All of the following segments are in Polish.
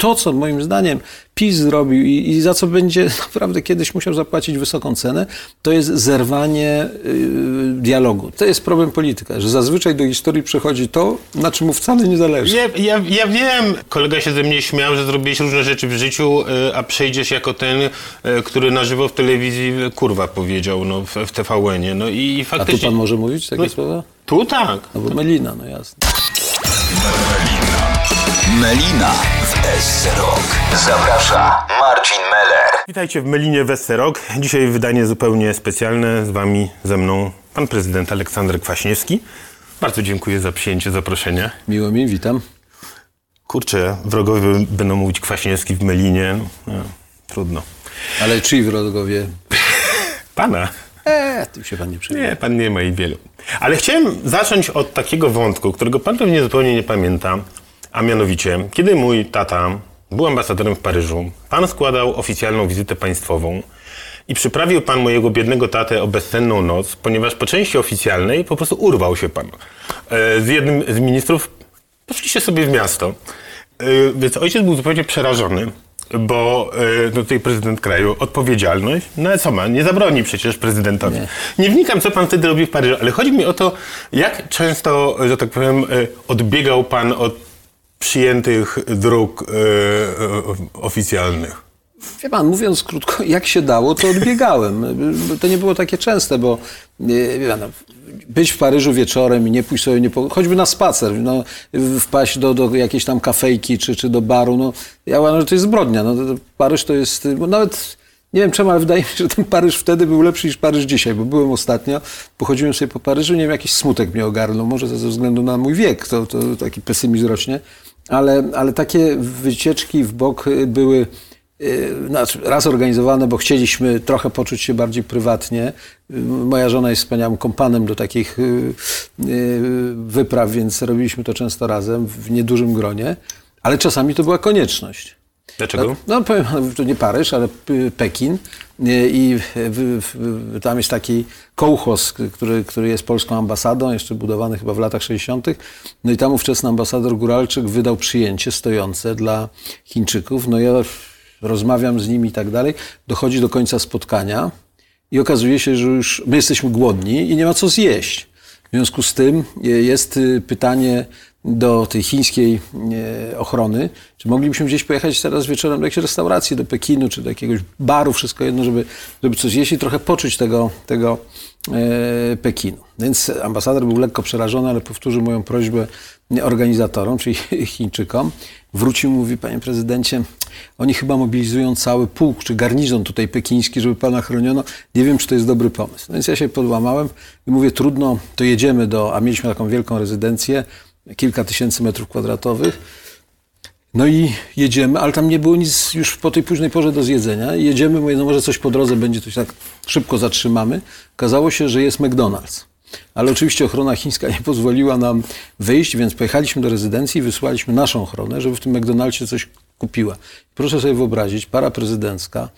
To, co moim zdaniem PiS zrobił i, i za co będzie naprawdę kiedyś musiał zapłacić wysoką cenę, to jest zerwanie y, dialogu. To jest problem polityka, że zazwyczaj do historii przechodzi to, na czym mu wcale nie zależy. Ja, ja, ja wiem, kolega się ze mnie śmiał, że zrobiłeś różne rzeczy w życiu, y, a przejdziesz jako ten, y, który na żywo w telewizji y, kurwa powiedział no, w, w TVN-ie. No i A tu faktycznie... pan może mówić takie No- słowa? Tu tak. No bo Melina, no jasne. Melina w S-Rock. Zaprasza Marcin Meller. Witajcie w Melinie Westerok. Dzisiaj wydanie zupełnie specjalne. Z wami, ze mną, pan prezydent Aleksander Kwaśniewski. Bardzo dziękuję za przyjęcie zaproszenia. Miło mi, witam. Kurczę, wrogowie będą mówić Kwaśniewski w Melinie. No, trudno. Ale czyj wrogowie? Pana. Eee, tym się pan nie przejmuje. Nie, pan nie ma ich wielu. Ale chciałem zacząć od takiego wątku, którego pan pewnie zupełnie nie pamięta, a mianowicie, kiedy mój tata był ambasadorem w Paryżu, pan składał oficjalną wizytę państwową i przyprawił pan mojego biednego tatę o bezsenną noc, ponieważ po części oficjalnej po prostu urwał się pan. E, Z jednym z ministrów poszliście sobie w miasto. E, Więc ojciec był zupełnie przerażony, bo e, no tutaj prezydent kraju odpowiedzialność, no ale co ma, nie zabroni przecież prezydentowi. Nie. Nie. wnikam, co pan wtedy robił w Paryżu, ale chodzi mi o to, jak często, że tak powiem, e, odbiegał pan od przyjętych dróg e, e, oficjalnych. Wie pan, mówiąc krótko, jak się dało, to odbiegałem. To nie było takie częste, bo wie pan, być w Paryżu wieczorem i nie pójść sobie, nie po, choćby na spacer, no, wpaść do, do jakiejś tam kafejki czy, czy do baru, no, ja uważam, że to jest zbrodnia. No, Paryż to jest, bo nawet nie wiem czemu, ale wydaje mi się, że ten Paryż wtedy był lepszy niż Paryż dzisiaj, bo byłem ostatnio, pochodziłem sobie po Paryżu, nie wiem, jakiś smutek mnie ogarnął, może ze względu na mój wiek, to, to taki pesymizm rośnie, ale, ale takie wycieczki w bok były Yy, Znaczy, raz organizowane, bo chcieliśmy trochę poczuć się bardziej prywatnie. Moja żona jest wspaniałym kompanem do takich yy, wypraw, więc robiliśmy to często razem, w niedużym gronie, ale czasami to była konieczność. Dlaczego? No powiem, to nie Paryż, ale Pekin i w, w, tam jest taki kołchos, który, który jest polską ambasadą, jeszcze budowany chyba w latach 60. No i tam ówczesny ambasador Góralczyk wydał przyjęcie stojące dla Chińczyków. No ja rozmawiam z nimi i tak dalej. Dochodzi do końca spotkania i okazuje się, że już my jesteśmy głodni i nie ma co zjeść. W związku z tym e, jest y, pytanie do tej chińskiej e, ochrony, czy moglibyśmy gdzieś pojechać teraz wieczorem do jakiejś restauracji, do Pekinu, czy do jakiegoś baru, wszystko jedno, żeby, żeby coś zjeść i trochę poczuć tego, tego e, Pekinu. Więc ambasador był lekko przerażony, ale powtórzył moją prośbę organizatorom, czyli Chińczykom. Wrócił, mówi, panie prezydencie, oni chyba mobilizują cały pułk, czy garnizon tutaj pekiński, żeby pana chroniono. Nie wiem, czy to jest dobry pomysł. No Więc ja się podłamałem i mówię, trudno, to jedziemy do, a mieliśmy taką wielką rezydencję, kilka tysięcy metrów kwadratowych. No i jedziemy, ale tam nie było nic już po tej późnej porze do zjedzenia. Jedziemy, mówię, no może coś po drodze będzie, się tak szybko zatrzymamy. Okazało się, że jest McDonald's. Ale oczywiście ochrona chińska nie pozwoliła nam wyjść, więc pojechaliśmy do rezydencji i wysłaliśmy naszą ochronę, żeby w tym McDonaldzie coś kupiła. Proszę sobie wyobrazić, para prezydencka,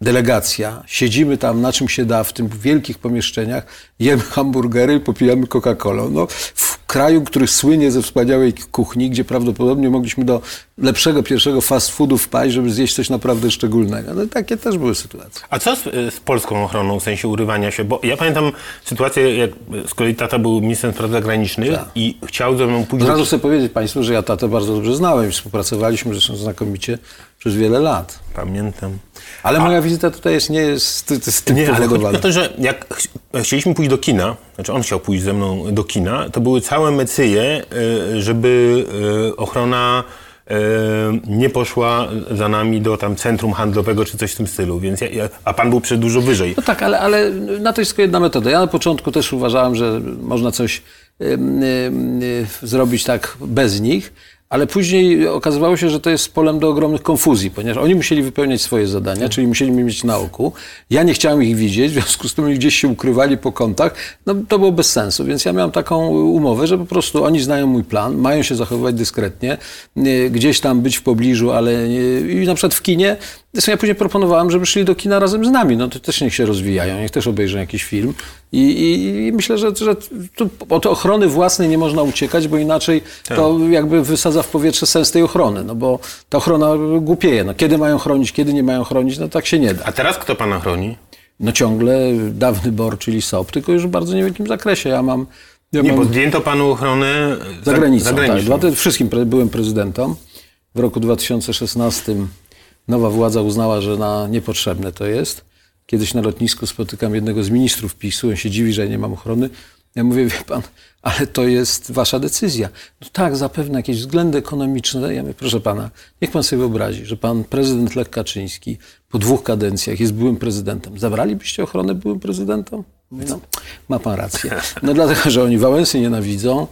delegacja, siedzimy tam na czym się da w tym wielkich pomieszczeniach, jemy hamburgery, popijamy Coca-Colą. No, w kraju, który słynie ze wspaniałej kuchni, gdzie prawdopodobnie mogliśmy do lepszego pierwszego fast foodu wpaść, żeby zjeść coś naprawdę szczególnego. No takie też były sytuacje. A co z, z polską ochroną, w sensie urywania się? Bo ja pamiętam sytuację, jak z kolei tata był ministrem spraw zagranicznych Tak. i chciał ze mną pójść Od razu chcę powiedzieć Państwu, że ja tatę bardzo dobrze znałem i współpracowaliśmy zresztą znakomicie przez wiele lat. Pamiętam. Ale moja wizyta tutaj jest, nie jest, jest tym Nie, ale chodzi o to, że jak ch- chcieliśmy pójść do kina, znaczy on chciał pójść ze mną do kina, to były całe mecyje, y, żeby y, ochrona y, nie poszła za nami do tam centrum handlowego czy coś w tym stylu, więc ja, ja, a pan był przed dużo wyżej. No tak, ale, ale na to jest tylko jedna metoda. Ja na początku też uważałem, że można coś ym, ym, y, zrobić tak bez nich, Ale później okazywało się, że to jest polem do ogromnych konfuzji, ponieważ oni musieli wypełniać swoje zadania, czyli musieli mnie mieć na oku. Ja nie chciałem ich widzieć, w związku z tym gdzieś się ukrywali po kątach. No to było bez sensu, więc ja miałem taką umowę, że po prostu oni znają mój plan, mają się zachowywać dyskretnie, nie, gdzieś tam być w pobliżu, ale nie, i na przykład w kinie. Zresztą ja później proponowałem, żeby szli do kina razem z nami. No to też niech się rozwijają, niech też obejrzą jakiś film. I, i, i myślę, że, że tu od ochrony własnej nie można uciekać, bo inaczej to jakby wysadza w powietrze sens tej ochrony, no bo ta ochrona głupieje. No, kiedy mają chronić, kiedy nie mają chronić, no tak się nie da. A teraz kto pana chroni? No ciągle dawny BOR, czyli SOP, tylko już w bardzo niewielkim zakresie. Ja mam... Ja Nie, mam bo zdjęto panu ochronę za granicą, zagraniczną. tak. Dlatego wszystkim pre- byłem prezydentem. W roku 2016 nowa władza uznała, że na niepotrzebne to jest. Kiedyś na lotnisku spotykam jednego z ministrów PiSu, on się dziwi, że nie mam ochrony. Ja mówię, wie pan, ale to jest wasza decyzja. No tak, zapewne jakieś względy ekonomiczne. Ja mówię, proszę pana, niech pan sobie wyobrazi, że pan prezydent Lech Kaczyński po dwóch kadencjach jest byłym prezydentem. Zabralibyście ochronę byłym prezydentom? No, ma pan rację. No dlatego, że oni Wałęsy nienawidzą,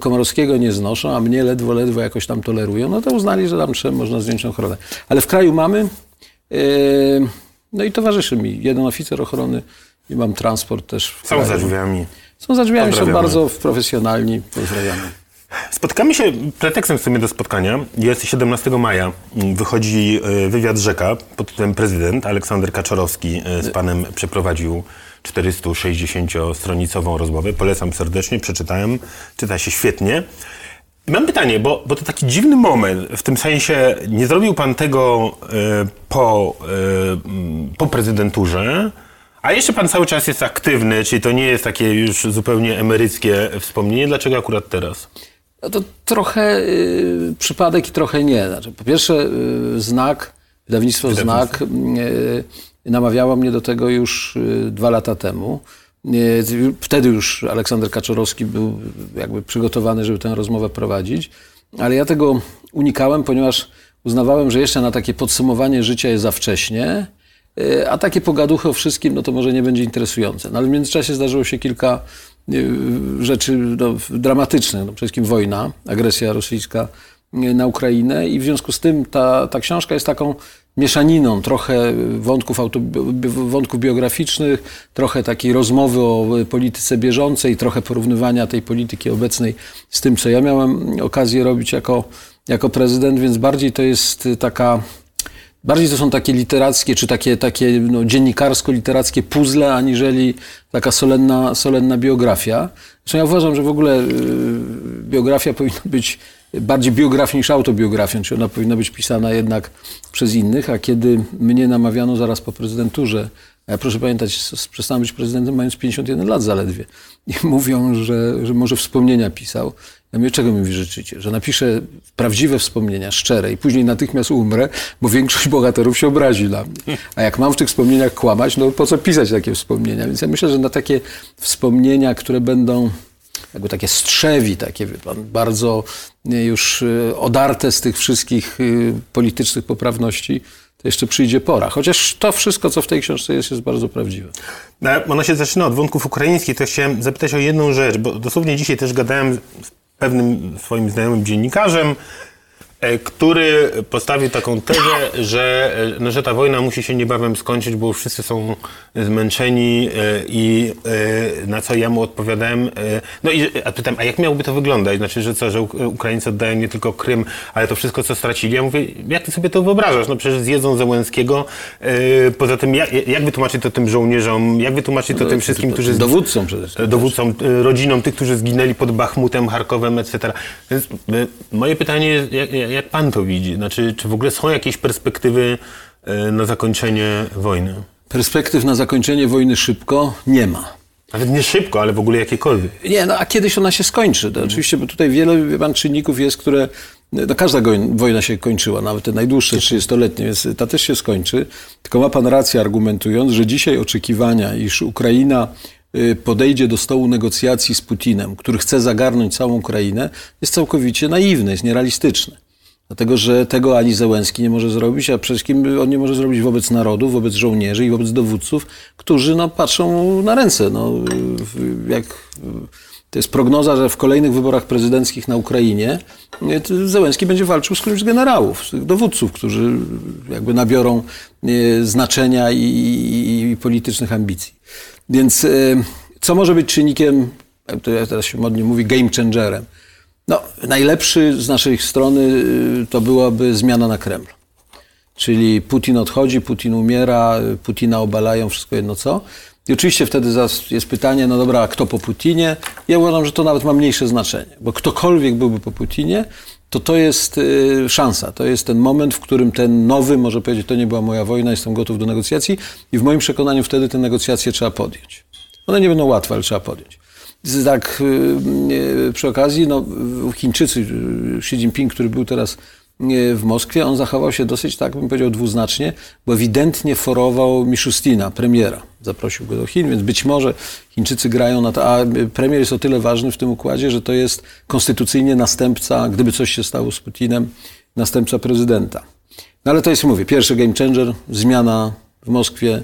Komorowskiego nie znoszą, a mnie ledwo, ledwo jakoś tam tolerują, no to uznali, że tam trzeba, można zdjąć ochronę. Ale w kraju mamy, yy, no i towarzyszy mi jeden oficer ochrony i mam transport też w Są kraju. za drzwiami. Są za drzwiami, są bardzo profesjonalni. Pozdrawiamy. Spotykamy się, pretekstem w sumie do spotkania jest 17 maja. Wychodzi e, wywiad Rzeka pod tytułem Prezydent. Aleksander Kaczorowski e, z panem przeprowadził 460-stronicową rozmowę. Polecam serdecznie, przeczytałem. Czyta się świetnie. Mam pytanie, bo, bo to taki dziwny moment, w tym sensie nie zrobił pan tego e, po, po prezydenturze, a jeszcze pan cały czas jest aktywny, czyli to nie jest takie już zupełnie emeryckie wspomnienie. Dlaczego akurat teraz? No to trochę y, przypadek i trochę nie. Znaczy, po pierwsze, y, znak, wydawnictwo Znak y, namawiało mnie do tego już y, dwa lata temu. Y, wtedy już Aleksander Kaczorowski był jakby przygotowany, żeby tę rozmowę prowadzić, ale ja tego unikałem, ponieważ uznawałem, że jeszcze na takie podsumowanie życia jest za wcześnie. Y, A takie pogaduchy o wszystkim, no to może nie będzie interesujące. No ale w międzyczasie zdarzyło się kilka y, rzeczy no, dramatycznych. No, przede wszystkim wojna, agresja rosyjska y, na Ukrainę i w związku z tym ta, ta książka jest taką mieszaniną, trochę wątków, auto, wątków biograficznych, trochę takiej rozmowy o polityce bieżącej, trochę porównywania tej polityki obecnej z tym, co ja miałem okazję robić jako, jako prezydent, więc bardziej to jest taka Bardziej to są takie literackie, czy takie, takie no, dziennikarsko-literackie puzzle, aniżeli taka solenna, solenna biografia. Zresztą ja uważam, że w ogóle y, biografia powinna być bardziej biografią niż autobiografią, czy ona powinna być pisana jednak przez innych, a kiedy mnie namawiano zaraz po prezydenturze, ja proszę pamiętać, przestałem być prezydentem mając 51 lat zaledwie. I mówią, że, że może wspomnienia pisał. Ja mówię, czego mi życzycie? Że napiszę prawdziwe wspomnienia, szczere i później natychmiast umrę, bo większość bohaterów się obrazi na mnie. A jak mam w tych wspomnieniach kłamać, no po co pisać takie wspomnienia? Więc ja myślę, że na takie wspomnienia, które będą jakby takie strzewi, takie bardzo już y, odarte z tych wszystkich y, politycznych poprawności, to jeszcze przyjdzie pora. Chociaż to wszystko, co w tej książce jest, jest bardzo prawdziwe. No, Ona się zaczyna od wątków ukraińskich, to chciałem zapytać o jedną rzecz, bo dosłownie dzisiaj też gadałem pewnym swoim znajomym dziennikarzem, który postawił taką tezę, że, e, no, że ta wojna musi się niebawem skończyć, bo wszyscy są zmęczeni e, i e, na co ja mu odpowiadałem, e, no i a pytam, a jak miałoby to wyglądać? Znaczy, że co, że Uk- Ukraińcy oddają nie tylko Krym, ale to wszystko, co stracili. Ja mówię, jak ty sobie to wyobrażasz? No przecież zjedzą Zełenskiego. E, Poza tym, jak, jak wytłumaczyć to tym żołnierzom? Jak wytłumaczyć to tym wszystkim, którzy... z- Dowódcom przede wszystkim. dowódcom, rodzinom tych, którzy zginęli pod Bachmutem, Charkowem, etc. Więc moje pytanie jest, jak, jak pan to widzi? Znaczy, czy w ogóle są jakieś perspektywy y, na zakończenie wojny? Perspektyw na zakończenie wojny szybko nie ma. Nawet nie szybko, ale w ogóle jakiekolwiek. Nie, no a kiedyś ona się skończy. To oczywiście, bo tutaj wiele wie pan, czynników jest, które. No każda wojna się kończyła, nawet te najdłuższe 30-letnie, więc ta też się skończy. Tylko ma pan rację argumentując, że dzisiaj oczekiwania, iż Ukraina y, podejdzie do stołu negocjacji z Putinem, który chce zagarnąć całą Ukrainę, jest całkowicie naiwne, jest nierealistyczne. Dlatego, że tego ani Zełenski nie może zrobić, a przede wszystkim on nie może zrobić wobec narodu, wobec żołnierzy i wobec dowódców, którzy no, patrzą na ręce. No, jak To jest prognoza, że w kolejnych wyborach prezydenckich na Ukrainie e, Zełenski będzie walczył z którymś z generałów, z dowódców, którzy jakby nabiorą e, znaczenia i, i, i politycznych ambicji. Więc e, co może być czynnikiem, to ja teraz się modnie mówi, game changerem? No, najlepszy z naszej strony y, to byłaby zmiana na Kreml. Czyli Putin odchodzi, Putin umiera, Putina obalają, wszystko jedno co. I oczywiście wtedy jest pytanie, no dobra, a kto po Putinie? Ja uważam, że to nawet ma mniejsze znaczenie, bo ktokolwiek byłby po Putinie, to to jest y, szansa, to jest ten moment, w którym ten nowy może powiedzieć, to nie była moja wojna, jestem gotów do negocjacji i w moim przekonaniu wtedy te negocjacje trzeba podjąć. One nie będą łatwe, ale trzeba podjąć. Tak y, y, przy okazji, no, Chińczycy, y, Xi Jinping, który był teraz w Moskwie, on zachował się dosyć, tak bym powiedział, dwuznacznie, bo ewidentnie forował Mishustina, premiera. Zaprosił go do Chin, więc być może Chińczycy grają na to, a premier jest o tyle ważny w tym układzie, że to jest konstytucyjnie następca, gdyby coś się stało z Putinem, następca prezydenta. No ale to jest, mówię, pierwszy game changer, zmiana w Moskwie,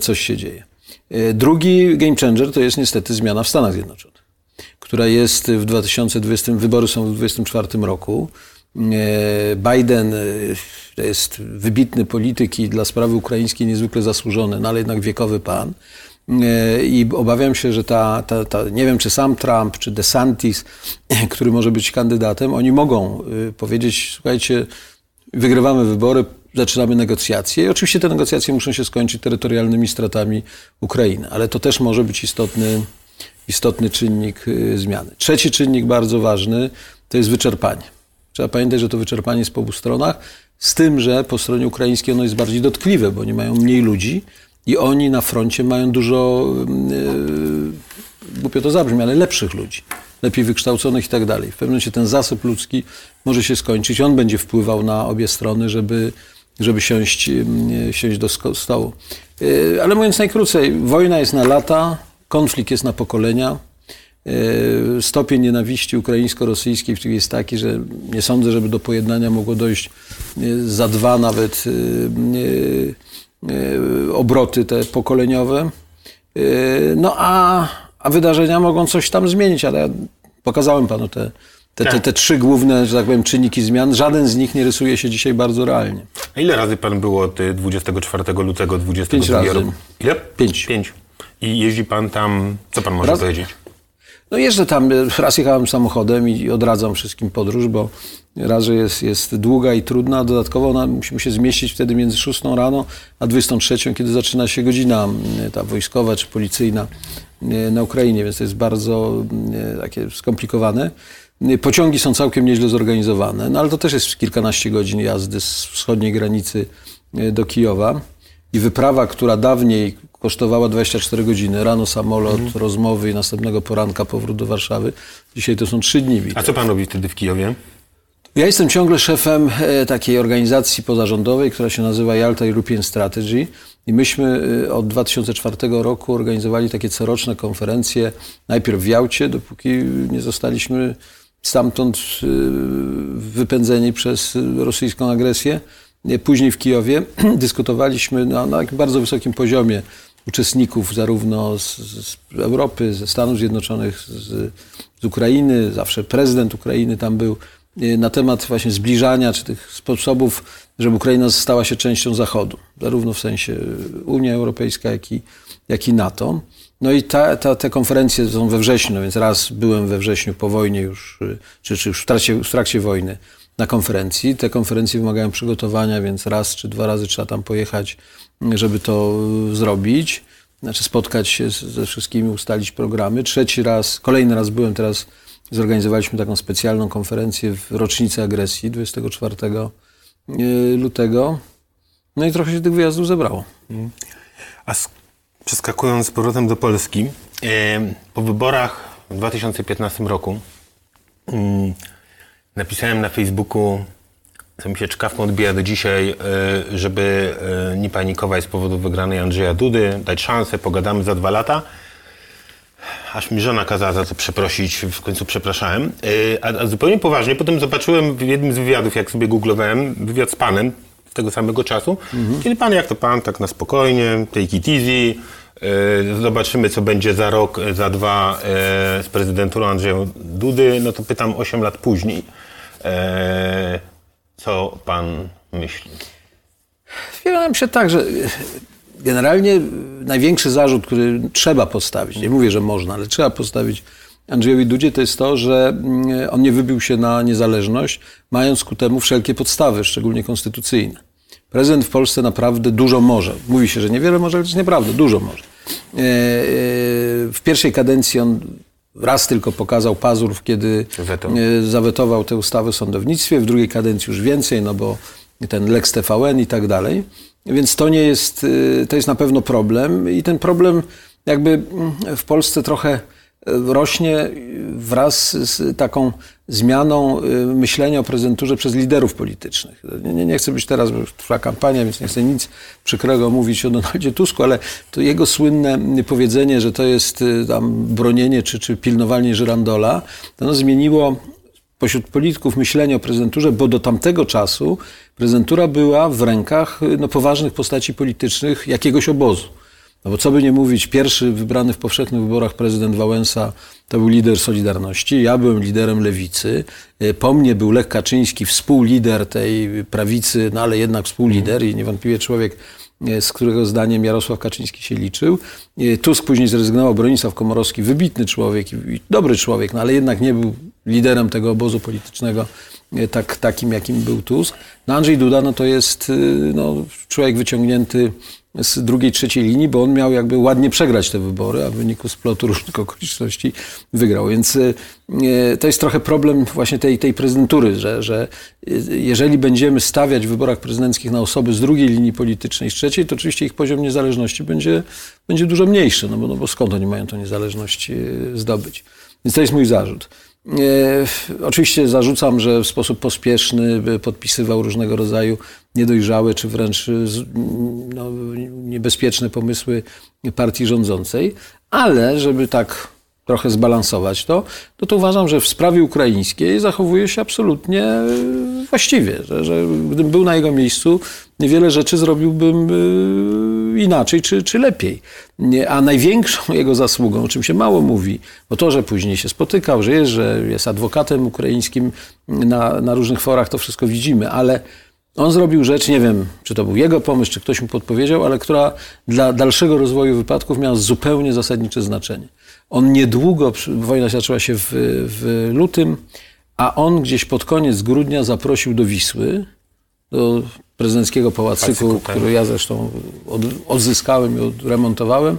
coś się dzieje. E, Drugi game changer to jest niestety zmiana w Stanach Zjednoczonych, która jest w 2020, wybory są w 2024 roku. E, Biden e, jest wybitny polityk i dla sprawy ukraińskiej niezwykle zasłużony, no ale jednak wiekowy pan. I obawiam się, że ta, ta, ta, nie wiem czy sam Trump, czy DeSantis, który może być kandydatem, oni mogą powiedzieć, słuchajcie, wygrywamy wybory, zaczynamy negocjacje. I oczywiście te negocjacje muszą się skończyć terytorialnymi stratami Ukrainy, ale to też może być istotny, istotny czynnik y, zmiany. Trzeci czynnik bardzo ważny to jest wyczerpanie. Trzeba pamiętać, że to wyczerpanie jest po obu stronach, z tym, że po stronie ukraińskiej ono jest bardziej dotkliwe, bo oni mają mniej ludzi i oni na froncie mają dużo, yy, głupio to zabrzmi, ale lepszych ludzi, lepiej wykształconych i tak dalej. W pewnym momencie ten zasyp ludzki może się skończyć, on będzie wpływał na obie strony, żeby, żeby siąść, siąść do stołu. Yy, Ale mówiąc najkrócej, wojna jest na lata, konflikt jest na pokolenia. Yy, Stopień nienawiści ukraińsko-rosyjskiej jest taki, że nie sądzę, żeby do pojednania mogło dojść yy, za dwa nawet obroty te pokoleniowe. No a, a wydarzenia mogą coś tam zmienić, ale ja pokazałem panu te, te, te, te trzy główne, że tak powiem, czynniki zmian. Żaden z nich nie rysuje się dzisiaj bardzo realnie. A ile razy pan był od y, 24 lutego 22 Pięć razy. roku? Ile? Pięć. Pięć. I jeździ pan tam, co pan może Raz- powiedzieć? No jeżdżę tam, raz jechałem samochodem i odradzam wszystkim podróż, bo raz, że jest, jest długa i trudna, dodatkowo ona, musimy się zmieścić wtedy między 6 rano a 23, kiedy zaczyna się godzina ta wojskowa czy policyjna mm, na Ukrainie, więc to jest bardzo takie skomplikowane. Pociągi są całkiem nieźle zorganizowane, no ale to też jest kilkanaście godzin jazdy z wschodniej granicy e, do Kijowa. I wyprawa, która dawniej kosztowała 24 godziny, rano samolot, rozmowy i następnego poranka powrót do Warszawy, dzisiaj to są trzy dni. A co pan robi wtedy w Kijowie? Ja jestem ciągle szefem e, takiej organizacji pozarządowej, która się nazywa Yalta European Strategy. I myśmy e, od 2004 roku organizowali takie coroczne konferencje, najpierw w Jałcie, dopóki nie zostaliśmy stamtąd e, wypędzeni przez rosyjską agresję. E, Później w Kijowie dyskutowaliśmy na, na bardzo wysokim poziomie uczestników zarówno z, z Europy, ze Stanów Zjednoczonych, z, z Ukrainy, zawsze prezydent Ukrainy tam był, e, na temat właśnie zbliżania, czy tych sposobów, żeby Ukraina stała się częścią Zachodu, zarówno w sensie Unia Europejska, jak i, jak i NATO. No i ta, ta, te konferencje są we wrześniu, no więc raz byłem we wrześniu po wojnie już, y, czy, czy już w trakcie, w trakcie wojny na konferencji. Te konferencje wymagają przygotowania, więc raz czy dwa razy trzeba tam pojechać, żeby to y, zrobić. Znaczy spotkać się ze wszystkimi, ustalić programy. Trzeci raz, kolejny raz byłem teraz, zorganizowaliśmy taką specjalną konferencję w rocznicę agresji 24 y, lutego. No i trochę się tych wyjazdów zebrało. A s- przeskakując z powrotem do Polski, po wyborach w 2015 roku napisałem na Facebooku, co mi się czkawką odbija do dzisiaj, e, żeby e, nie panikować z powodu wygranej Andrzeja Dudy, dać szansę, pogadamy za dwa lata. Aż mi żona kazała za to przeprosić, w końcu przepraszałem. E, A, a zupełnie poważnie, potem zobaczyłem w jednym z wywiadów, jak sobie googlowałem, wywiad z panem z tego samego czasu, kiedy pan, jak to pan, tak na spokojnie, take it easy, zobaczymy, co będzie za rok, e, za dwa e, z prezydenturą Andrzeja Dudy, no to pytam 8 lat później. E, co pan myśli? Mi się tak, że generalnie największy zarzut, który trzeba postawić, nie mówię, że można, ale trzeba postawić Andrzejowi Dudzie, to jest to, że mm, on nie wybił się na niezależność, mając ku temu wszelkie podstawy, szczególnie konstytucyjne. Prezydent w Polsce naprawdę dużo może. Mówi się, że niewiele może, ale to jest nieprawda, dużo może. E, e, W pierwszej kadencji on raz tylko pokazał pazur, kiedy Weto. e, zawetował tę ustawę o sądownictwie, w drugiej kadencji już więcej, no bo ten Lex TVN i tak dalej. Więc to nie jest, to jest na pewno problem i ten problem jakby mm, w Polsce trochę rośnie wraz z taką zmianą y, myślenia o prezydenturze przez liderów politycznych. Nie, nie, chcę być teraz, bo trwa kampania, więc nie chcę nic przykrego mówić o Donaldzie Tusku, ale to jego słynne powiedzenie, że to jest y, tam bronienie czy, czy pilnowanie żyrandola, ono zmieniło pośród polityków myślenie o prezydenturze, bo do tamtego czasu prezydentura była w rękach y, no, poważnych postaci politycznych jakiegoś obozu. No bo co by nie mówić, pierwszy wybrany w powszechnych wyborach prezydent Wałęsa to był lider Solidarności, ja byłem liderem Lewicy, Y, po mnie był Lech Kaczyński, współlider tej prawicy, no ale jednak współlider i niewątpliwie człowiek, y, z którego zdaniem Jarosław Kaczyński się liczył. Y, Tusk później zrezygnował, Bronisław Komorowski, wybitny człowiek i dobry człowiek, no ale jednak nie był liderem tego obozu politycznego e, tak, takim, jakim był Tusk. No Andrzej Duda no to jest no, człowiek wyciągnięty z drugiej, trzeciej linii, bo on miał jakby ładnie przegrać te wybory, a w wyniku splotu różnych okoliczności wygrał. Więc y, y, to jest trochę problem właśnie tej, tej prezydentury, że, że y, jeżeli będziemy stawiać w wyborach prezydenckich na osoby z drugiej linii politycznej, z trzeciej, to oczywiście ich poziom niezależności będzie, będzie dużo mniejszy, no bo, no bo skąd oni mają tę niezależność zdobyć. Więc to jest mój zarzut. E, Oczywiście zarzucam, że w sposób pospieszny podpisywał różnego rodzaju niedojrzałe czy wręcz z- no, niebezpieczne pomysły partii rządzącej, ale żeby tak trochę zbalansować to, to, to uważam, że w sprawie ukraińskiej zachowuje się absolutnie e, właściwie, że, że gdybym był na jego miejscu, wiele rzeczy zrobiłbym e, inaczej czy, czy lepiej. A największą jego zasługą, o czym się mało mówi, bo to, że później się spotykał, że jest, że jest adwokatem ukraińskim na, na różnych forach, to wszystko widzimy, ale on zrobił rzecz, nie wiem, czy to był jego pomysł, czy ktoś mu podpowiedział, ale która dla dalszego rozwoju wypadków miała zupełnie zasadnicze znaczenie. On niedługo, wojna zaczęła się w, w lutym, a on gdzieś pod koniec grudnia zaprosił do Wisły, do prezydenckiego pałacyku, Pałacyku, tak. który ja zresztą od, odzyskałem i odremontowałem,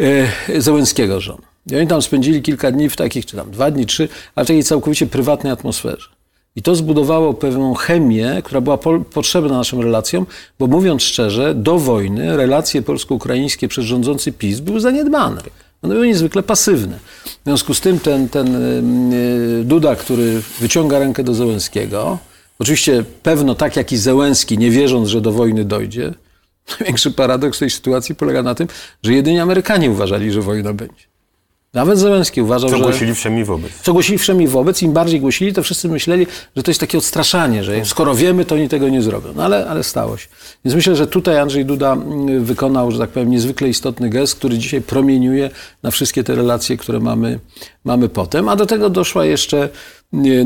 e, Zełenskiego żon. I oni tam spędzili kilka dni w takich, czy tam dwa dni, trzy, ale w takiej całkowicie prywatnej atmosferze. I to zbudowało pewną chemię, która była po, potrzebna naszym relacjom, bo mówiąc szczerze, do wojny relacje polsko-ukraińskie przez rządzący PiS były zaniedbane. One były niezwykle pasywne. W związku z tym ten, ten y, Duda, który wyciąga rękę do Zełenskiego, oczywiście pewno tak jak i Zełenski, nie wierząc, że do wojny dojdzie, największy paradoks tej sytuacji polega na tym, że jedynie Amerykanie uważali, że wojna będzie. Nawet Zełenski uważał, Co że... głosili wszemi wobec? Co głosili wszemi wobec, im bardziej głosili, to wszyscy myśleli, że to jest takie odstraszanie, że skoro wiemy, to oni tego nie zrobią. No ale, ale stało się. Więc myślę, że tutaj Andrzej Duda mm, wykonał, że tak powiem, niezwykle istotny gest, który dzisiaj promieniuje na wszystkie te relacje, które mamy, mamy potem. A do tego doszła jeszcze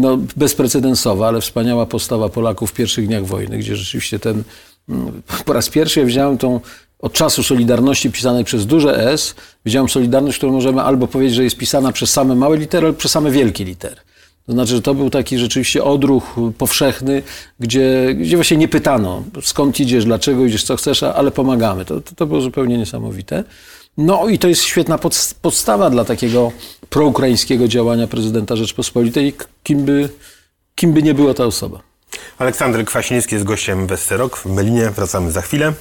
no, bezprecedensowa, ale wspaniała postawa Polaków w pierwszych dniach wojny, gdzie rzeczywiście ten mm, po raz pierwszy wziąłem tą od czasu Solidarności pisanej przez duże S, widziałem Solidarność, którą możemy albo powiedzieć, że jest pisana przez same małe litery, albo przez same wielkie litery. To znaczy, że to był taki rzeczywiście odruch powszechny, gdzie, gdzie właśnie nie pytano, skąd idziesz, dlaczego idziesz, co chcesz, ale pomagamy. To, to, to było zupełnie niesamowite. No i to jest świetna podst- podstawa dla takiego proukraińskiego działania prezydenta Rzeczpospolitej, kim by, kim by nie była ta osoba. Aleksander Kwaśniewski jest gościem Westerok w Melinie. Wracamy za chwilę.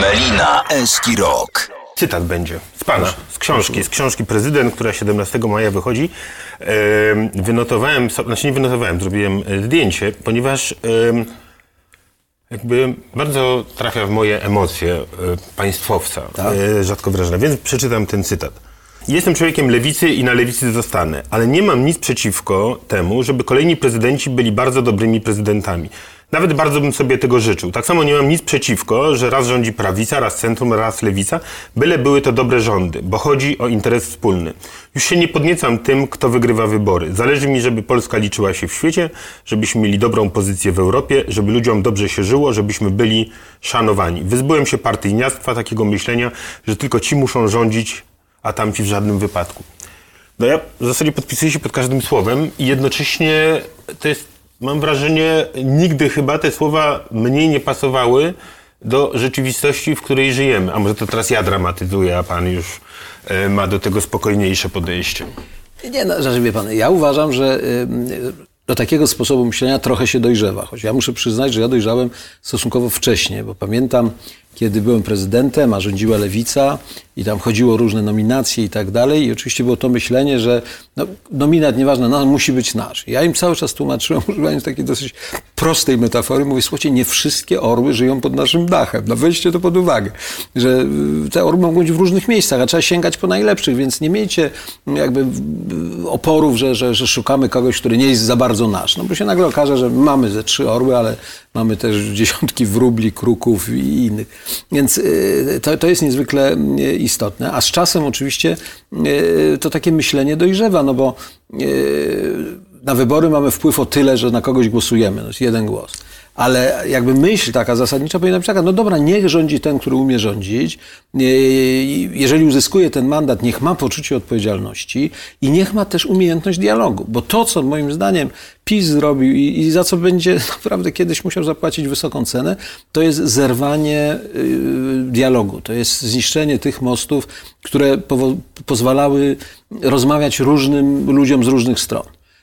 Melina Eski Rock. Cytat będzie z pana, z książki, z książki Prezydent, która 17 maja wychodzi. Em, Wynotowałem, znaczy nie wynotowałem, zrobiłem e, zdjęcie, ponieważ jakby bardzo trafia w moje emocje e, państwowca, e, rzadko wyrażone, więc przeczytam ten cytat. Jestem człowiekiem lewicy i na lewicy zostanę, ale nie mam nic przeciwko temu, żeby kolejni prezydenci byli bardzo dobrymi prezydentami. Nawet bardzo bym sobie tego życzył. Tak samo nie mam nic przeciwko, że raz rządzi prawica, raz centrum, raz lewica, byle były to dobre rządy, bo chodzi o interes wspólny. Już się nie podniecam tym, kto wygrywa wybory. Zależy mi, żeby Polska liczyła się w świecie, żebyśmy mieli dobrą pozycję w Europie, żeby ludziom dobrze się żyło, żebyśmy byli szanowani. Wyzbyłem się partyjniactwa, takiego myślenia, że tylko ci muszą rządzić, a tamci w żadnym wypadku. No ja w zasadzie podpisuję się pod każdym słowem i jednocześnie to jest, mam wrażenie, nigdy chyba te słowa mniej nie pasowały do rzeczywistości, w której żyjemy. A może to teraz ja dramatyzuję, a pan już e, ma do tego spokojniejsze podejście. Nie, no, znaczy wie pan, ja uważam, że do takiego sposobu myślenia trochę się dojrzewa. Choć ja muszę przyznać, że ja dojrzałem stosunkowo wcześnie, bo pamiętam, kiedy byłem prezydentem, a rządziła lewica i tam chodziło o różne nominacje i tak dalej. I oczywiście było to myślenie, że no, nominat, nieważne, no, musi być nasz. Ja im cały czas tłumaczyłem, używając takiej dosyć prostej metafory, mówię, słuchajcie, nie wszystkie orły żyją pod naszym dachem. No weźcie to pod uwagę, że y, te orły mogą być w różnych miejscach, a trzeba sięgać po najlepszych, więc nie miejcie jakby y, oporów, że, że, że szukamy kogoś, który nie jest za bardzo nasz. No bo się nagle okaże, że mamy ze trzy orły, ale mamy też dziesiątki wróbli, kruków i innych. Więc y, to, to jest niezwykle y, istotne. A z czasem oczywiście y, to takie myślenie dojrzewa, no bo na wybory mamy wpływ o tyle, że na kogoś głosujemy. To jest jeden głos. Ale jakby myśl taka zasadnicza powinna być taka, no dobra, niech rządzi ten, który umie rządzić. Jeżeli uzyskuje ten mandat, niech ma poczucie odpowiedzialności i niech ma też umiejętność dialogu. Bo to, co moim zdaniem PiS zrobił i, i za co będzie naprawdę kiedyś musiał zapłacić wysoką cenę, to jest zerwanie y, dialogu. To jest zniszczenie tych mostów, które pozwalały rozmawiać różnym ludziom z różnych stron.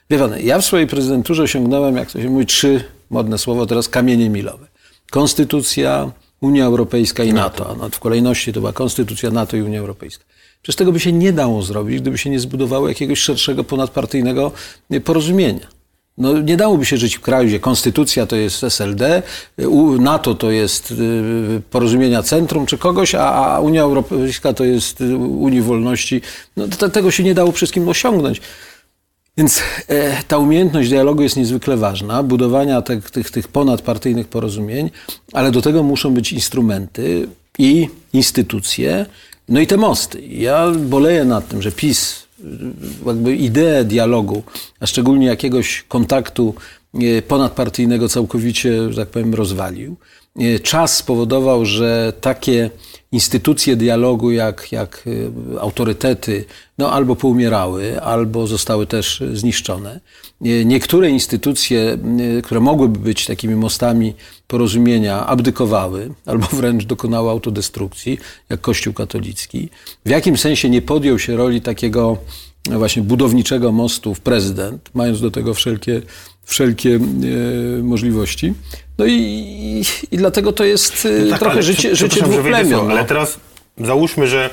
Wie pan, ja w swojej prezydenturze osiągnąłem, jak to się mówi, trzy, modne słowo teraz, kamienie milowe. Konstytucja, Unia Europejska i NATO. NATO. W kolejności to była Konstytucja NATO i Unia Europejska. Przecież tego by się nie dało zrobić, gdyby się nie zbudowało jakiegoś szerszego, ponadpartyjnego porozumienia. No, nie dałoby się żyć w kraju, gdzie konstytucja to jest SLD, NATO to jest y, porozumienia centrum czy kogoś, a Unia Europejska to jest y, Unii Wolności. No, tego się nie dało wszystkim osiągnąć. Więc e, ta umiejętność dialogu jest niezwykle ważna, budowania te, tych, tych ponadpartyjnych porozumień, ale do tego muszą być instrumenty i instytucje, no i te mosty. Ja boleję nad tym, że PiS jakby ideę dialogu, a szczególnie jakiegoś kontaktu e, ponadpartyjnego całkowicie, że tak powiem, rozwalił. E, czas spowodował, że takie instytucje dialogu, jak, jak y, autorytety, no albo poumierały, albo zostały też zniszczone. Niektóre instytucje, y, które mogłyby być takimi mostami porozumienia, abdykowały, albo wręcz dokonały autodestrukcji, jak Kościół katolicki. W jakim sensie nie podjął się roli takiego no właśnie budowniczego mostu w prezydent, mając do tego wszelkie, wszelkie e, możliwości. No i, i, dlatego to jest e, no tak, trochę życie, życie dwóch plemion. No. Ale teraz załóżmy, że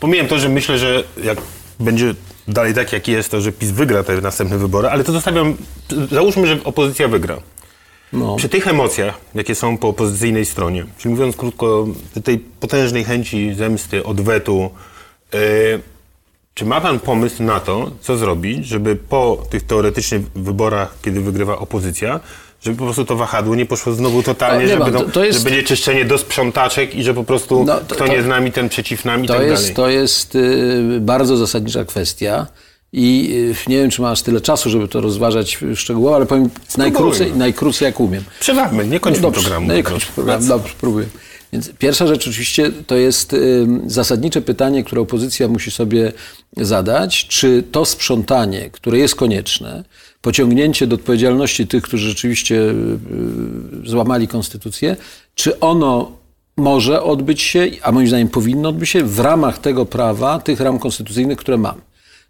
pomijam to, że myślę, że jak będzie dalej tak, jak jest, to że PiS wygra te następne wybory, ale to zostawiam, załóżmy, że opozycja wygra. No. Przy tych emocjach, jakie są po opozycyjnej stronie, czyli mówiąc krótko, tej potężnej chęci zemsty, odwetu, yy, czy ma pan pomysł na to, co zrobić, żeby po tych teoretycznych wyborach, kiedy wygrywa opozycja, żeby po prostu to wahadło nie poszło znowu totalnie, no, żeby, to, to jest... że będzie czyszczenie do sprzątaczek i że po prostu no, to, kto nie z nami, ten przeciw nami i tak jest, dalej. To jest y, bardzo zasadnicza kwestia. I y, nie wiem, czy masz tyle czasu, żeby to rozważać szczegółowo, ale powiem najkrócej, najkrócej jak umiem. Przewagmy, nie kończmy no, programu. Nie kończmy programu, dobrze, spróbuję. Więc pierwsza rzecz oczywiście to jest zasadnicze pytanie, które opozycja musi sobie zadać, czy to sprzątanie, które jest konieczne, pociągnięcie do odpowiedzialności tych, którzy rzeczywiście y, y, złamali konstytucję, czy ono może odbyć się, a moim zdaniem powinno odbyć się w ramach tego prawa, tych ram konstytucyjnych, które mamy.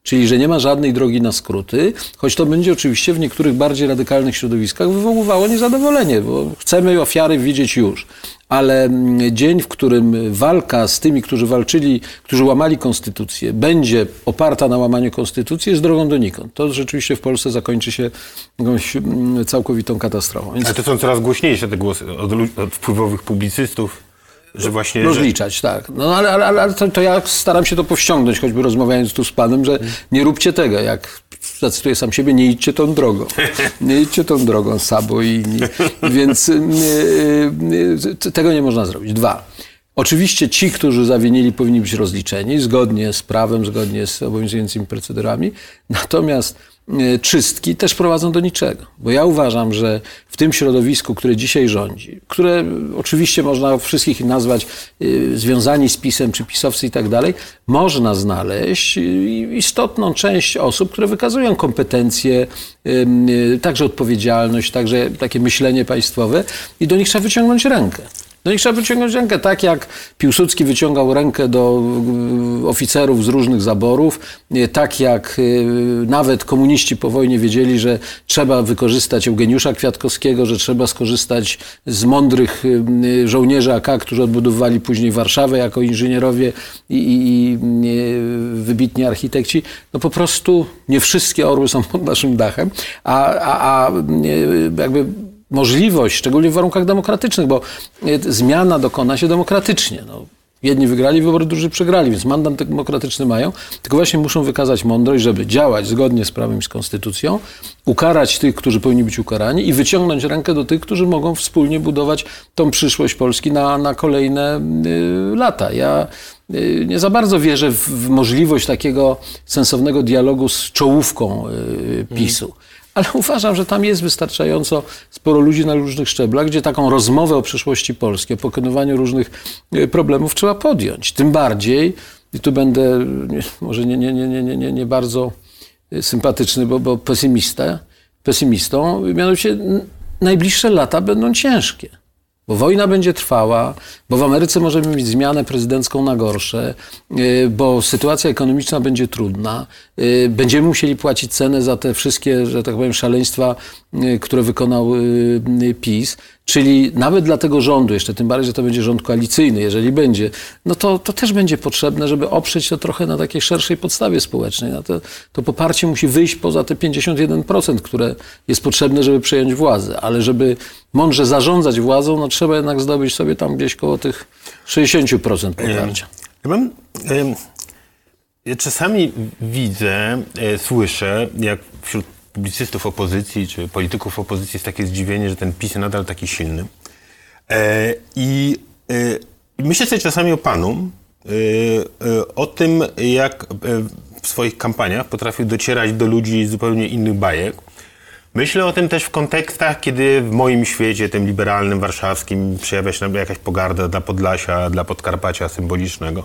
Czyli, że nie ma żadnej drogi na skróty, choć to będzie oczywiście w niektórych bardziej radykalnych środowiskach wywoływało niezadowolenie, bo chcemy ofiary widzieć już. Ale mm, dzień, w którym walka z tymi, którzy walczyli, którzy łamali konstytucję, będzie oparta na łamaniu konstytucji, jest drogą donikąd. To rzeczywiście w Polsce zakończy się jakąś mm, całkowitą katastrofą. Więc... Ale to są coraz głośniejsze te głosy od, od wpływowych publicystów że właśnie... Rozliczać, że... tak. No ale, ale, ale to, to, ja staram się to powściągnąć, choćby rozmawiając tu z panem, że nie róbcie tego. Jak zacytuję sam siebie, nie idźcie tą drogą. Nie idźcie tą drogą, Sabo i inni. Więc y, y, y, tego nie można zrobić. Dwa. Oczywiście ci, którzy zawinili, powinni być rozliczeni zgodnie z prawem, zgodnie z obowiązującymi procedurami. Natomiast czystki też prowadzą do niczego. Bo ja uważam, że w tym środowisku, które dzisiaj rządzi, które oczywiście można wszystkich nazwać y, związani z PiSem, czy pisowcy i tak dalej, można znaleźć istotną część osób, które wykazują kompetencje, także odpowiedzialność, także takie myślenie państwowe i do nich trzeba wyciągnąć rękę. No i trzeba wyciągnąć rękę, tak jak Piłsudski wyciągał rękę do y, oficerów z różnych zaborów, y, tak jak y, nawet komuniści po wojnie wiedzieli, że trzeba wykorzystać Eugeniusza Kwiatkowskiego, że trzeba skorzystać z mądrych żołnierzy AK, którzy odbudowali później Warszawę jako inżynierowie i, i, i wybitni architekci. No po prostu nie wszystkie orły są pod naszym dachem, a, a, a jakby możliwość, szczególnie w warunkach demokratycznych, bo e, zmiana dokona się demokratycznie. No, jedni wygrali wybory, drudzy przegrali, więc mandat demokratyczny mają, tylko właśnie muszą wykazać mądrość, żeby działać zgodnie z prawem i z konstytucją, ukarać tych, którzy powinni być ukarani i wyciągnąć rękę do tych, którzy mogą wspólnie budować tą przyszłość Polski na, na kolejne y, lata. Ja y, nie za bardzo wierzę w, w, możliwość takiego sensownego dialogu z czołówką y, PiSu. Mm ale uważam, że tam jest wystarczająco sporo ludzi na różnych szczeblach, gdzie taką rozmowę o przyszłości Polski, o pokonywaniu różnych e, problemów trzeba podjąć. Tym bardziej, i tu będę może nie, nie, nie, nie, nie, nie bardzo e, sympatyczny, bo, bo pesymista, pesymistą, mianowicie najbliższe lata będą ciężkie. Bo wojna będzie trwała, bo w Ameryce możemy mieć zmianę prezydencką na gorsze, y, bo sytuacja ekonomiczna będzie trudna. Y, będziemy musieli płacić cenę za te wszystkie, że tak powiem, szaleństwa, y, które wykonał PiS. Czyli nawet dla tego rządu, jeszcze tym bardziej, że to będzie rząd koalicyjny, jeżeli będzie, no to, to też będzie potrzebne, żeby oprzeć to trochę na takiej szerszej podstawie społecznej. No to, to poparcie musi wyjść poza te 51%, które jest potrzebne, żeby przejąć władzę. Ale żeby mądrze zarządzać władzą, no trzeba jednak zdobyć sobie tam gdzieś koło tych 60% poparcia. Ja mam, ja czasami widzę, e, słyszę, jak wśród publicystów opozycji czy polityków opozycji jest takie zdziwienie, że ten PiS nadal taki silny. E, I e, myślę sobie czasami o panu, e, o tym, jak w swoich kampaniach potrafił docierać do ludzi zupełnie innych bajek. Myślę o tym też w kontekstach, kiedy w moim świecie, tym liberalnym, warszawskim, przejawia się jakaś pogarda dla Podlasia, dla Podkarpacia symbolicznego.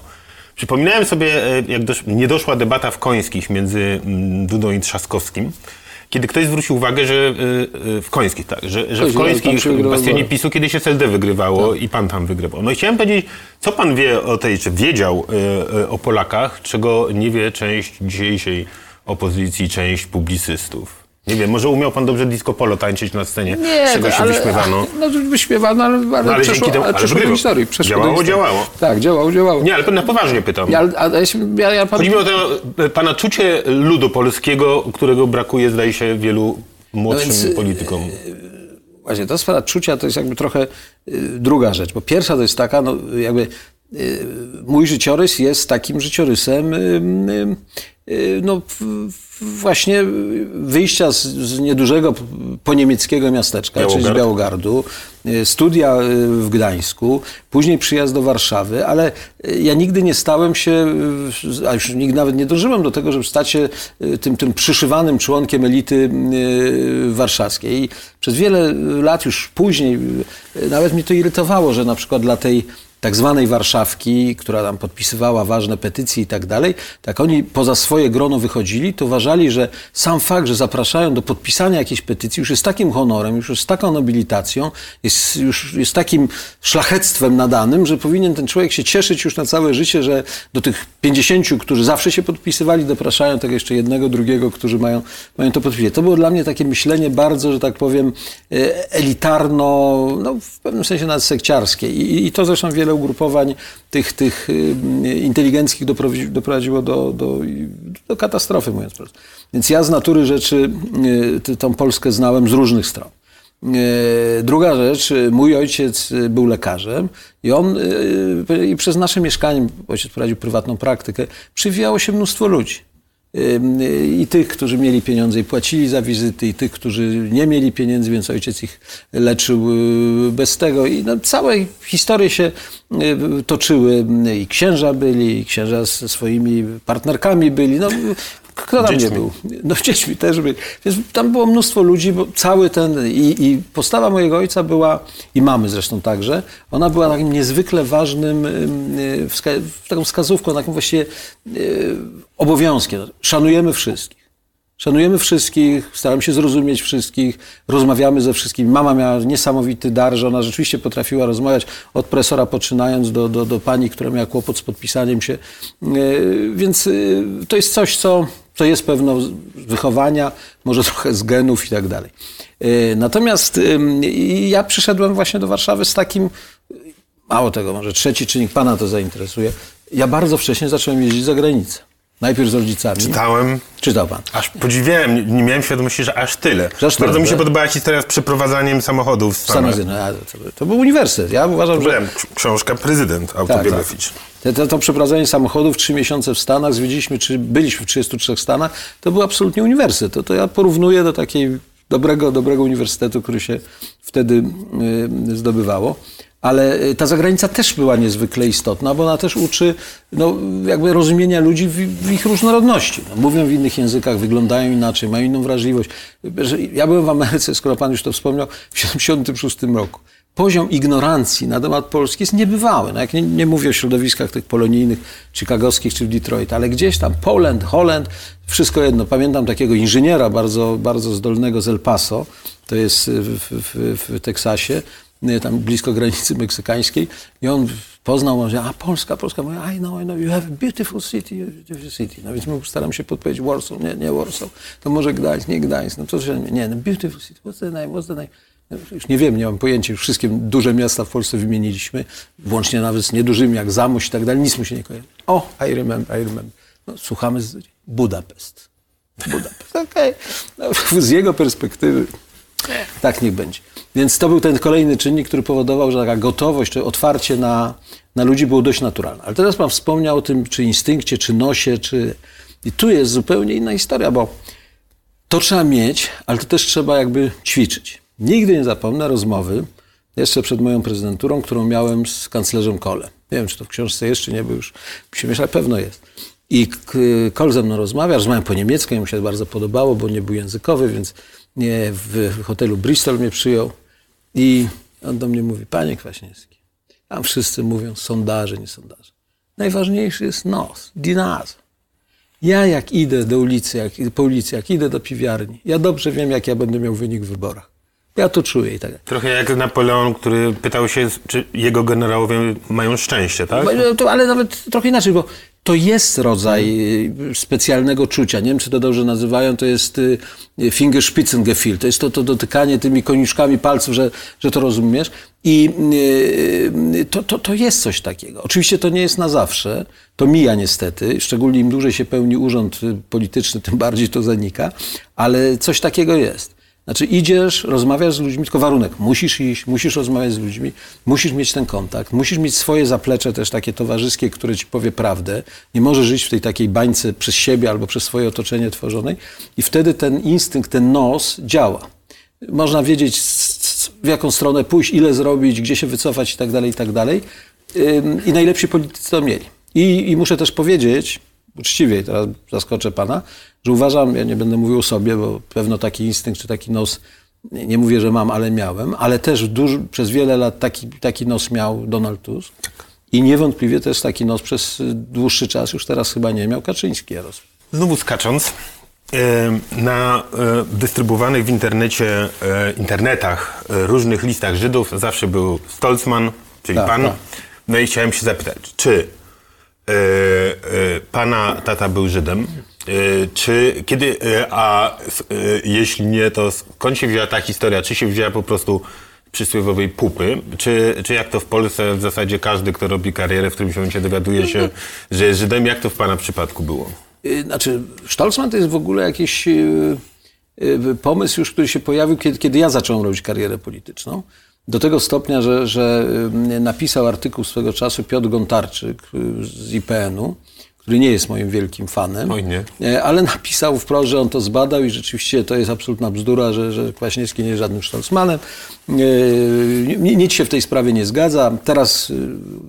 Przypominałem sobie, jak dosz, nie doszła debata w Końskich między mm, Dudą i Trzaskowskim, kiedy ktoś zwrócił uwagę, że y, y, w Końskich, tak, że, że w Końskich w bastionie PiSu kiedyś SLD wygrywało tak. i pan tam wygrywał. No i chciałem powiedzieć, co pan wie o tej, czy wiedział y, o Polakach, czego nie wie część dzisiejszej opozycji, część publicystów? Nie wiem, może umiał pan dobrze disco polo tańczyć na scenie, nie, z czego się ale, wyśmiewano. No wyśmiewano, ale, ale, no, ale przeszło, temu, ale przeszło do historii. Przeszło działało, do działało. Tak, działało, działało. Nie, ale na poważnie pytam. Ja, a, ja, ja pan... Chodzi mi o to e, pana czucie ludu polskiego, którego brakuje, zdaje się, wielu młodszym no więc, politykom. E, właśnie, ta sprawa czucia to jest jakby trochę e, druga rzecz, bo pierwsza to jest taka, no jakby mój życiorys jest takim życiorysem no, właśnie wyjścia z, z niedużego poniemieckiego miasteczka, Białogard. czyli z Białogardu, y, studia y, w Gdańsku, później przyjazd do Warszawy, ale y, ja nigdy nie stałem się, a już nigdy nawet nie dążyłem do tego, żeby stać się tym, tym przyszywanym członkiem elity warszawskiej. I przez wiele lat już później nawet mnie to irytowało, że na przykład dla tej tak zwanej Warszawki, która tam podpisywała ważne petycje i tak dalej, tak oni poza swoje grono wychodzili, to uważali, że sam fakt, że zapraszają do podpisania jakiejś petycji już jest takim honorem, już jest taką nobilitacją, jest już jest takim szlachectwem nadanym, że powinien ten człowiek się cieszyć już na całe życie, że do tych 50, którzy zawsze się podpisywali, dopraszają tak jeszcze jednego, drugiego, którzy mają, mają to podpisać. To było dla mnie takie myślenie bardzo, że tak powiem, e, elitarno, no w pewnym sensie nawet sekciarskie. I, i to zresztą wiele ugrupowań tych, tych y, inteligenckich doprowadziło do, do, do katastrofy, mówiąc prosto. Więc ja z natury rzeczy y, tą Polskę znałem z różnych stron. Y, druga rzecz, mój ojciec był lekarzem i on i przez nasze mieszkanie, ojciec prowadził prywatną praktykę, przywijało się mnóstwo ludzi. Y, I tych, którzy mieli pieniądze i płacili za wizyty, i tych, którzy nie mieli pieniędzy, więc ojciec ich leczył y, bez tego. I no, całe historie się y, toczyły. I księża byli, i księża ze swoimi partnerkami byli. No, kto tam Dziećmi. nie był? No dziećmi też byli. Więc tam było mnóstwo ludzi, bo cały ten... I, I postawa mojego ojca była, i mamy zresztą także, ona była takim niezwykle ważnym, ym, wska taką wskazówką, takim właściwie y, obowiązkiem. Szanujemy wszystkich. Szanujemy wszystkich, staramy się zrozumieć wszystkich, rozmawiamy ze wszystkimi. Mama miała niesamowity dar, że ona rzeczywiście potrafiła rozmawiać od profesora poczynając do, do, do pani, która miała kłopot z podpisaniem się. Yy, Więc to jest coś, co, co jest pewno z wychowania, może trochę z genów i tak dalej. Yy, Natomiast ja przyszedłem właśnie do Warszawy z takim, mało tego, może trzeci czynnik, pana to zainteresuje. Ja bardzo wcześnie zacząłem jeździć za granicę. Najpierw z rodzicami. Czytałem, Czytał pan. aż podziwiałem, nie, miałem świadomości, że aż tyle. Tyle, Bardzo mi się tak? podobała historia z przeprowadzaniem samochodów w Stanach Stanach. To, to był uniwersytet. Ja uważam, że książka Prezydent autobiograficzna. te, te, to przeprowadzenie samochodów, trzy miesiące w Stanach, zwiedziliśmy, czy byliśmy w 33 Stanach, to był absolutnie uniwersytet. To, to ja porównuję do takiej dobrego, dobrego uniwersytetu, który się wtedy y, zdobywało. Ale y, ta zagranica też była niezwykle istotna, bo ona też uczy no, jakby rozumienia ludzi w, w ich różnorodności. No, mówią w innych językach, wyglądają inaczej, mają inną wrażliwość. Ja byłem w Ameryce, skoro pan już to wspomniał, w 1976 roku. Poziom ignorancji na temat Polski jest niebywały. No jak nie, nie mówię o środowiskach tych polonijnych, chicagowskich czy w Detroit, ale gdzieś tam Poland, Holland, wszystko jedno. Pamiętam takiego inżyniera bardzo, bardzo zdolnego z El Paso, to jest w, w, w, w Teksasie, tam blisko granicy meksykańskiej i on poznał, może, a Polska, Polska, mówię, I know, I know, you have a beautiful city, beautiful city. No więc staram się podpowiedzieć Warsaw, nie, nie Warsaw, to może Gdańsk, nie Gdańsk, no to że nie, no beautiful city, what's the name, what's the name? No, Już nie wiem, nie mam pojęcia, już wszystkie duże miasta w Polsce wymieniliśmy, włącznie nawet z niedużymi jak Zamość i tak dalej, nic mu się nie kojarzy. O, I remember, I remember. No, słuchamy z Budapest. Budapest, okej. No, z jego perspektywy tak niech będzie. Więc to był ten kolejny czynnik, który powodował, że taka gotowość, czy otwarcie na, na ludzi było dość naturalne. Ale teraz pan wspomniał o tym, czy instynkcie, czy nosie, czy... I tu jest zupełnie inna historia, bo to trzeba mieć, ale to też trzeba jakby ćwiczyć. Nigdy nie zapomnę rozmowy, jeszcze przed moją prezydenturą, którą miałem z kanclerzem Kolem. Nie wiem, czy to w książce jest, czy nie, bo już mi się myślę, pewno jest. I Kol ze mną rozmawia, rozmawiam po niemiecku, mu się bardzo podobało, bo nie był językowy, więc w hotelu Bristol mnie przyjął. I on do mnie mówi, panie Kwaśniewski, tam wszyscy mówią sondaże, nie sondaże. Najważniejszy jest nos, dinaz. Ja jak idę do ulicy, jak, po ulicy, jak idę do piwiarni, ja dobrze wiem, jak ja będę miał wynik w wyborach. Ja to czuję i tak. Trochę jak Napoleon, który pytał się, czy jego generałowie mają szczęście, tak? Bo- To, ale nawet trochę inaczej, bo to jest rodzaj y, specjalnego czucia. Niemcy to dobrze nazywają, to jest y, Fingerspitzengefühl. To jest to, to dotykanie tymi koniuszkami palców, że, że to rozumiesz. I y, to, to, to jest coś takiego. Oczywiście to nie jest na zawsze. To mija niestety. Szczególnie im dłużej się pełni urząd polityczny, tym bardziej to zanika. Ale coś takiego jest. Znaczy idziesz, rozmawiasz z ludźmi, tylko warunek, musisz iść, musisz rozmawiać z ludźmi, musisz mieć ten kontakt, musisz mieć swoje zaplecze też takie towarzyskie, które ci powie prawdę. Nie możesz żyć w tej takiej bańce przez siebie albo przez swoje otoczenie tworzonej i wtedy ten instynkt, ten nos działa. Można wiedzieć w jaką stronę pójść, ile zrobić, gdzie się wycofać i tak dalej, i tak dalej. I najlepsi politycy to mieli. I, I muszę też powiedzieć, uczciwie, i teraz zaskoczę pana, że uważam, ja nie będę mówił o sobie, bo pewno taki instynkt czy taki nos, nie, mówię, że mam, ale miałem, ale też duży, przez wiele lat taki, taki nos miał Donald Tusk. I niewątpliwie też taki nos przez dłuższy czas, już teraz chyba nie miał Kaczyński Jarosław. Znowu skacząc, na e, dystrybuowanych w internecie, e, internetach e, różnych listach Żydów zawsze był Stolzman, czyli Tak, pan. tak. No i chciałem się zapytać, czy pana tata był Żydem? E, czy kiedy, e, a e, jeśli nie, to skąd się wzięła ta historia? Czy się wzięła po prostu przysłowiowej pupy? Czy, czy jak to w Polsce w zasadzie każdy, kto robi karierę, w którymś momencie dowiaduje się, że jest Żydem? Jak to w pana przypadku było? Znaczy, Stolzman to jest w ogóle jakiś pomysł już, który się pojawił, kiedy, kiedy ja zacząłem robić karierę polityczną. Do tego stopnia, że, że y, napisał artykuł swego czasu Piotr Gontarczyk y, z IPN-u, który nie jest moim wielkim fanem. E, Ale napisał wprost, że on to zbadał i rzeczywiście to jest absolutna bzdura, że, że Kwaśniewski nie jest żadnym Stolzmanem. Ni- Nic się w tej sprawie nie zgadza. Teraz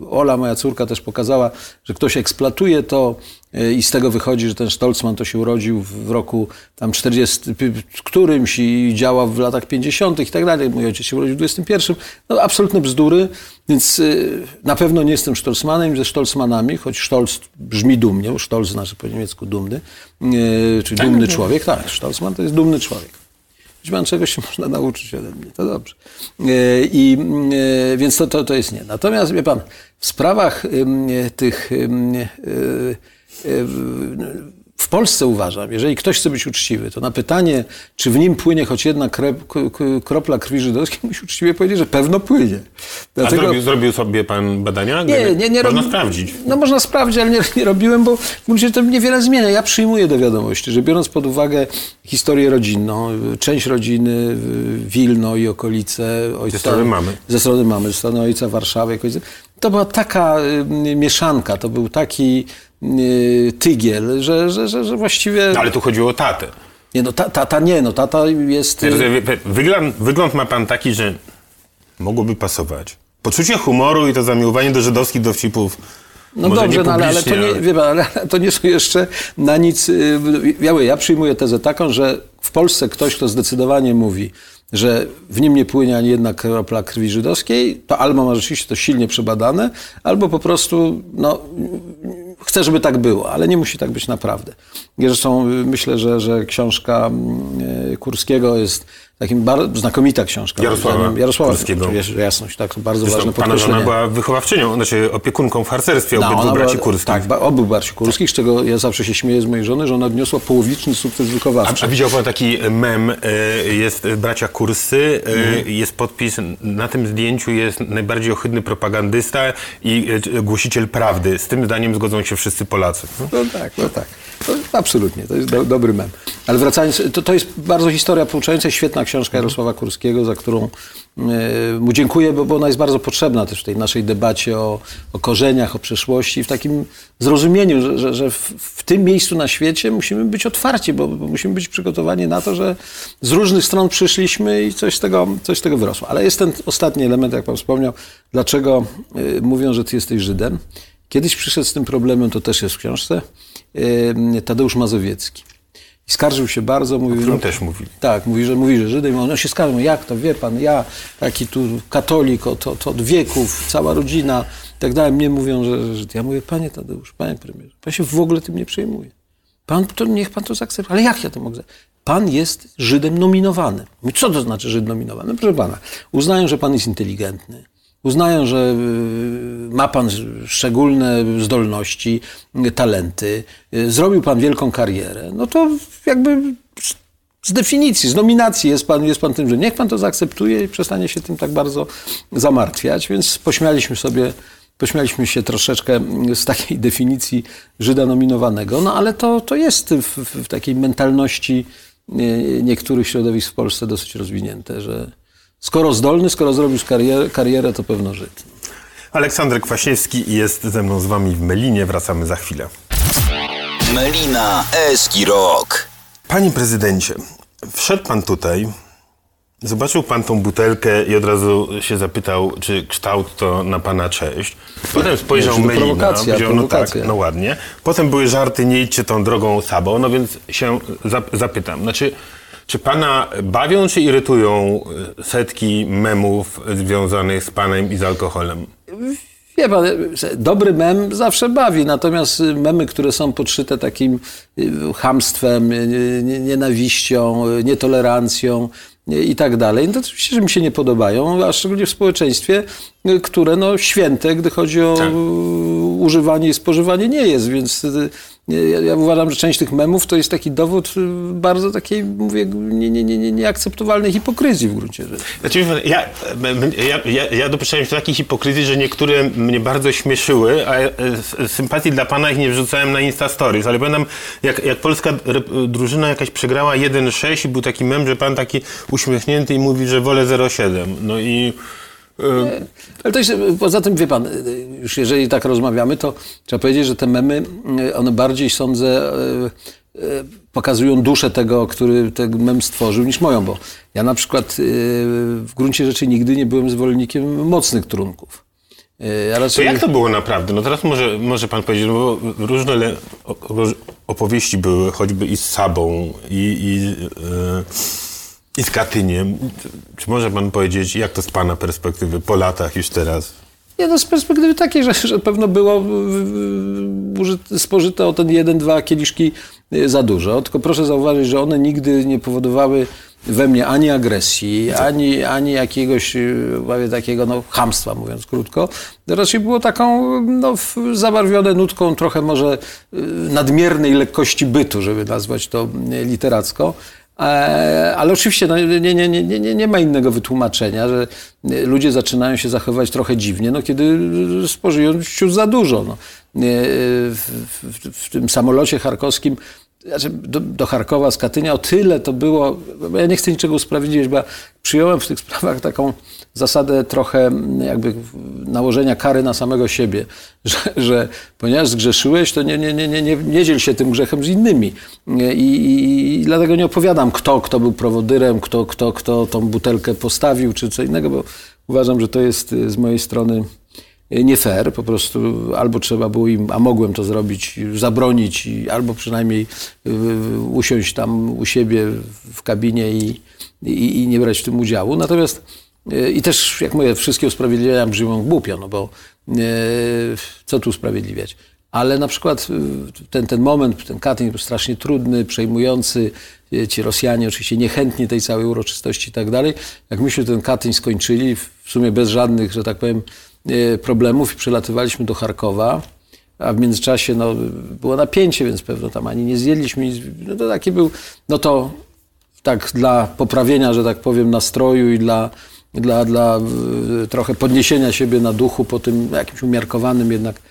e, Ola, moja córka, też pokazała, że ktoś eksploatuje to e, i z tego wychodzi, że ten Stolzman to się urodził w roku tam 40 p- którymś i działał w latach 50. i tak dalej. Mój ojciec się urodził w 21. No absolutne bzdury, więc na pewno nie jestem Stolzmanem, ze Stolzmanami, choć Stolz brzmi dumnie, bo Stolz znaczy po niemiecku dumny, czyli dumny człowiek. Tak, Stolzman to jest dumny człowiek. Pan czegoś się można nauczyć ode mnie, to dobrze. E, I e, więc to, to, to jest nie. Natomiast wie pan, w sprawach tych e, w Polsce uważam, jeżeli ktoś chce być uczciwy, to na pytanie, czy w nim płynie choć jedna krep, kropla krwi żydowskiej, musi uczciwie powiedzieć, że pewno płynie. A zrobił, zrobił sobie pan badania? Nie, nie, nie Można robi- sprawdzić. No można sprawdzić, ale nie, nie robiłem, bo w gruncie to niewiele zmienia. Ja przyjmuję do wiadomości, że biorąc pod uwagę historię rodzinną, część rodziny, Wilno i okolice, ojca, Ze strony mamy. ze strony mamy, ze strony ojca Warszawy, to była taka y, mieszanka, to był taki tygiel, że, że, że, że właściwie... No, ale tu chodziło o tatę. Nie, no ta- tata nie, no tata jest... y, Wygląd, wygląd ma pan taki, że mogłoby pasować. Poczucie humoru i to zamiłowanie do żydowskich dowcipów. No może dobrze, no, ale, ale, to nie, wie pan, ale to nie są jeszcze na nic. y, Ja, ja przyjmuję tezę taką, że w Polsce ktoś, kto zdecydowanie mówi, że w nim nie płynie ani jedna kropla krwi żydowskiej, to albo ma rzeczywiście to silnie przebadane, albo po prostu no, chce, żeby tak było, ale nie musi tak być naprawdę. Zresztą y, myślę, że, że książka y, Kurskiego jest takim znakomita książka. Jarosława. Jarosława Kurskiego. Jasność, tak, bardzo Zresztą ważne pana żona była wychowawczynią, znaczy opiekunką w harcerstwie No, obydwu braci kurskich. Tak, ba- obu braci kurskich, z czego ja zawsze się śmieję z mojej żony, że ona odniosła połowiczny sukces A, wychowawczy. a widział pan taki mem, e, jest bracia Kursy, e, Mhm. jest podpis, na tym zdjęciu jest najbardziej ohydny propagandysta i e, głosiciel prawdy. Z tym zdaniem zgodzą się wszyscy Polacy. No tak, no tak. To absolutnie, to jest do, dobry mem. Ale wracając, to, to jest bardzo historia pouczająca, świetna książka Jarosława Kurskiego, za którą e, mu dziękuję, bo, ona jest bardzo potrzebna też w tej naszej debacie o, o korzeniach, o przeszłości, w takim zrozumieniu, że, że, że w, w tym miejscu na świecie musimy być otwarci, bo, bo musimy być przygotowani na to, że z różnych stron przyszliśmy i coś z tego, coś z tego wyrosło. Ale jest ten ostatni element, jak pan wspomniał, dlaczego e, mówią, że ty jesteś Żydem. Kiedyś przyszedł z tym problemem, to też jest w książce, e, Tadeusz Mazowiecki. I skarżył się bardzo, mówił... którym też mówili. Tak, mówi, że mówi, że Żydem. On się skarżył, jak to, wie pan, ja, taki tu katolik od, od, od wieków, cała rodzina i tak dalej. Mnie mówią, że, że ja mówię, panie Tadeusz, panie premierze, pan się w ogóle tym nie przejmuje. Pan, to niech pan to zaakceptuje. Ale jak ja to mogę? Pan jest Żydem nominowanym. Co to znaczy Żyd nominowany? No, proszę pana, uznają, że pan jest inteligentny. Uznają, że y, ma pan szczególne zdolności, y, talenty, y, zrobił pan wielką karierę. No to jakby z- definicji, z nominacji jest pan, jest pan tym, że niech pan to zaakceptuje i przestanie się tym tak bardzo zamartwiać. Więc pośmialiśmy sobie, pośmialiśmy się troszeczkę z takiej definicji Żyda nominowanego. No ale to, to jest w, w, takiej mentalności nie- niektórych środowisk w Polsce dosyć rozwinięte, że skoro zdolny, skoro zrobił karierę, karierę to pewno Żyd. Aleksander Kwaśniewski jest ze mną z wami w Melinie. Wracamy za chwilę. Melina Eski Rock. Panie prezydencie, wszedł pan tutaj, zobaczył pan tą butelkę i od razu się zapytał, czy kształt to na pana cześć. Potem spojrzał Melina, prowokacja, powiedział, no tak, prowokacja. no ładnie. Potem były żarty, nie idźcie tą drogą Sabo, no więc się zap- zapytam. Znaczy, czy pana bawią, czy irytują y, setki memów związanych z panem i z alkoholem? Wie pan, dobry mem zawsze bawi, natomiast memy, które są podszyte takim chamstwem, nie- nienawiścią, nietolerancją i tak dalej, no to oczywiście, że mi się nie podobają, a szczególnie w społeczeństwie, które no święte, gdy chodzi o Tak. używanie i spożywanie nie jest, więc ja, ja uważam, że część tych memów to jest taki dowód y, bardzo takiej, mówię, nie, nie, nie, nie, nieakceptowalnej hipokryzji w gruncie rzeczy. Znaczy, ja, ja, ja, ja dopuszczałem się takiej hipokryzji, że niektóre mnie bardzo śmieszyły, a e, sympatii dla pana ich nie wrzucałem na Insta Stories, ale pamiętam, jak, jak polska drużyna jakaś przegrała 1-6 i był taki mem, że pan taki uśmiechnięty i mówi, że wolę 0-7. No i Ale to jest, poza tym, wie pan, już jeżeli tak rozmawiamy, to trzeba powiedzieć, że te memy, one bardziej, sądzę, e, e, pokazują duszę tego, który ten mem stworzył, niż moją, bo ja na przykład e, w gruncie rzeczy nigdy nie byłem zwolennikiem mocnych trunków. E, Ja To raczej... jak to było naprawdę? No teraz może, może pan powiedzieć, no bo różne le, opowieści były, choćby i z Sabą, i, i, e, i z Katyniem. Czy może pan powiedzieć, jak to z pana perspektywy po latach już teraz? Nie, no z perspektywy takiej, że, że pewno było spożyte o ten jeden, dwa kieliszki y, za dużo. Tylko proszę zauważyć, że one nigdy nie powodowały we mnie ani agresji, ani, ani jakiegoś y, prawie takiego no, chamstwa, mówiąc krótko. Raczej było taką no, zabarwione nutką trochę może y, nadmiernej lekkości bytu, żeby nazwać to literacko. E, Ale oczywiście no, nie, nie, nie, nie, nie, ma innego wytłumaczenia, że e, ludzie zaczynają się zachowywać trochę dziwnie, no, kiedy e, spożyją ciut za dużo. No. W, w, w tym samolocie charkowskim znaczy do, do Charkowa z Katynia o tyle to było, ja nie chcę niczego usprawiedliwiać, bo ja przyjąłem w tych sprawach taką zasadę trochę jakby nałożenia kary na samego siebie, że, że ponieważ zgrzeszyłeś, to nie, nie, nie, nie, nie, nie dziel się tym grzechem z innymi. I, i, I dlatego nie opowiadam, kto, kto był prowodyrem, kto, kto, kto tą butelkę postawił, czy co innego, bo uważam, że to jest y, z mojej strony nie fair, po prostu albo trzeba było im, a mogłem to zrobić, zabronić, albo przynajmniej y, usiąść tam u siebie w kabinie i, i, i nie brać w tym udziału. Natomiast y, i też, jak mówię, wszystkie usprawiedliwienia brzmią głupio, no bo y, co tu usprawiedliwiać? Ale na przykład y, ten, ten moment, ten Katyń był strasznie trudny, przejmujący. Ci Rosjanie oczywiście niechętni tej całej uroczystości i tak dalej. Jak myśmy ten Katyń skończyli, w sumie bez żadnych, że tak powiem, problemów i przelatywaliśmy do Charkowa, a w międzyczasie no, było napięcie, więc pewno tam ani nie zjedliśmy. nic. No to taki był, no to tak dla poprawienia, że tak powiem, nastroju i dla, dla, dla y, trochę podniesienia siebie na duchu po tym jakimś umiarkowanym jednak,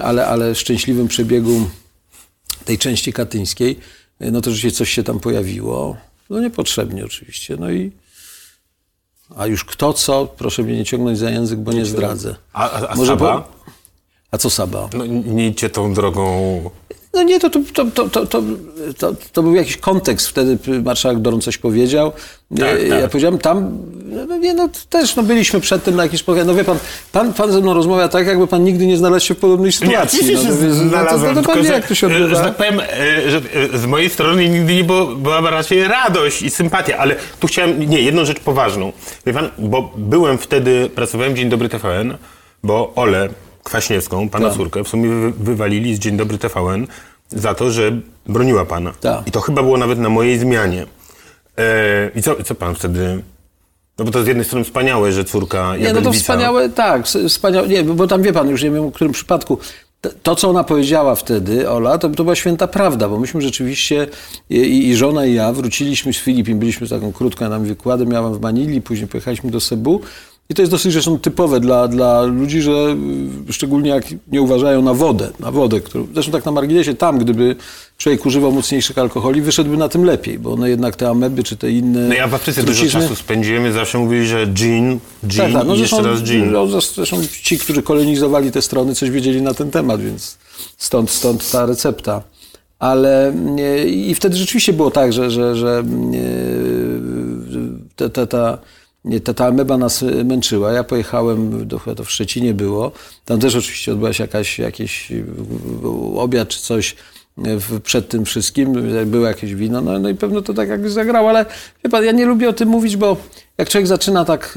ale, ale szczęśliwym przebiegu tej części katyńskiej, y, no to rzeczywiście coś się tam pojawiło. No niepotrzebnie oczywiście. No i a już kto co, proszę mnie nie ciągnąć za język, bo nie zdradzę. A, a, a Może Saba? po- A co Saba? No, nie idźcie tą drogą... No nie, to, to, to, to, to, to, to, był jakiś kontekst. Wtedy marszałek Doron coś powiedział. Tak, ja, tak. ja powiedziałem tam, no, no, nie, no też no, byliśmy przed tym na jakiś spotkaniu. No wie pan, pan, pan ze mną rozmawia tak, jakby pan nigdy nie znalazł się w podobnej sytuacji. Nie, no, no, no, znalazłem, jak to się e, odbywa. Że tak powiem, e, że e, z mojej strony nigdy nie było, była raczej radość i sympatia, ale tu chciałem, nie, jedną rzecz poważną. Wie pan, bo byłem wtedy, pracowałem Dzień Dobry TVN, bo Ole, Kwaśniewską, pana Tak. córkę, w sumie wy, wywalili z Dzień Dobry TVN za to, że broniła pana. Tak. I to chyba było nawet na mojej zmianie. E, I co, co pan wtedy... No bo to z jednej strony wspaniałe, że córka Nie, no to wspaniałe, tak, wspaniałe, nie, bo tam wie pan, już nie wiem w którym przypadku, to, co ona powiedziała wtedy, Ola, to, to była święta prawda, bo myśmy rzeczywiście, i, i żona i ja, wróciliśmy z Filipin, byliśmy z taką krótką nam wykładem, miałem w Manili, później pojechaliśmy do Sebu i to jest dosyć zresztą typowe dla, dla ludzi, że y, szczególnie jak nie uważają na wodę, na wodę, którą, zresztą tak na marginesie, tam gdyby człowiek używał mocniejszych alkoholi, wyszedłby na tym lepiej, bo one jednak te ameby czy te inne No ja w Afryce dużo czasu spędziłem, zawsze mówili, że gin, gin tak, tak. No i jeszcze raz gin. no, zresztą ci, którzy kolonizowali te strony, coś wiedzieli na ten temat, więc stąd, stąd ta recepta. Ale i wtedy rzeczywiście było tak, że, że, że ta, ta, ta, ta, ta ameba nas męczyła. Ja pojechałem, do, to w Szczecinie było, tam też oczywiście odbyła się jakaś, jakiś e, obiad czy coś w, przed tym wszystkim, było jakieś wino, no, no i pewno to tak jakby zagrało, ale wie pan, ja nie lubię o tym mówić, bo jak człowiek zaczyna tak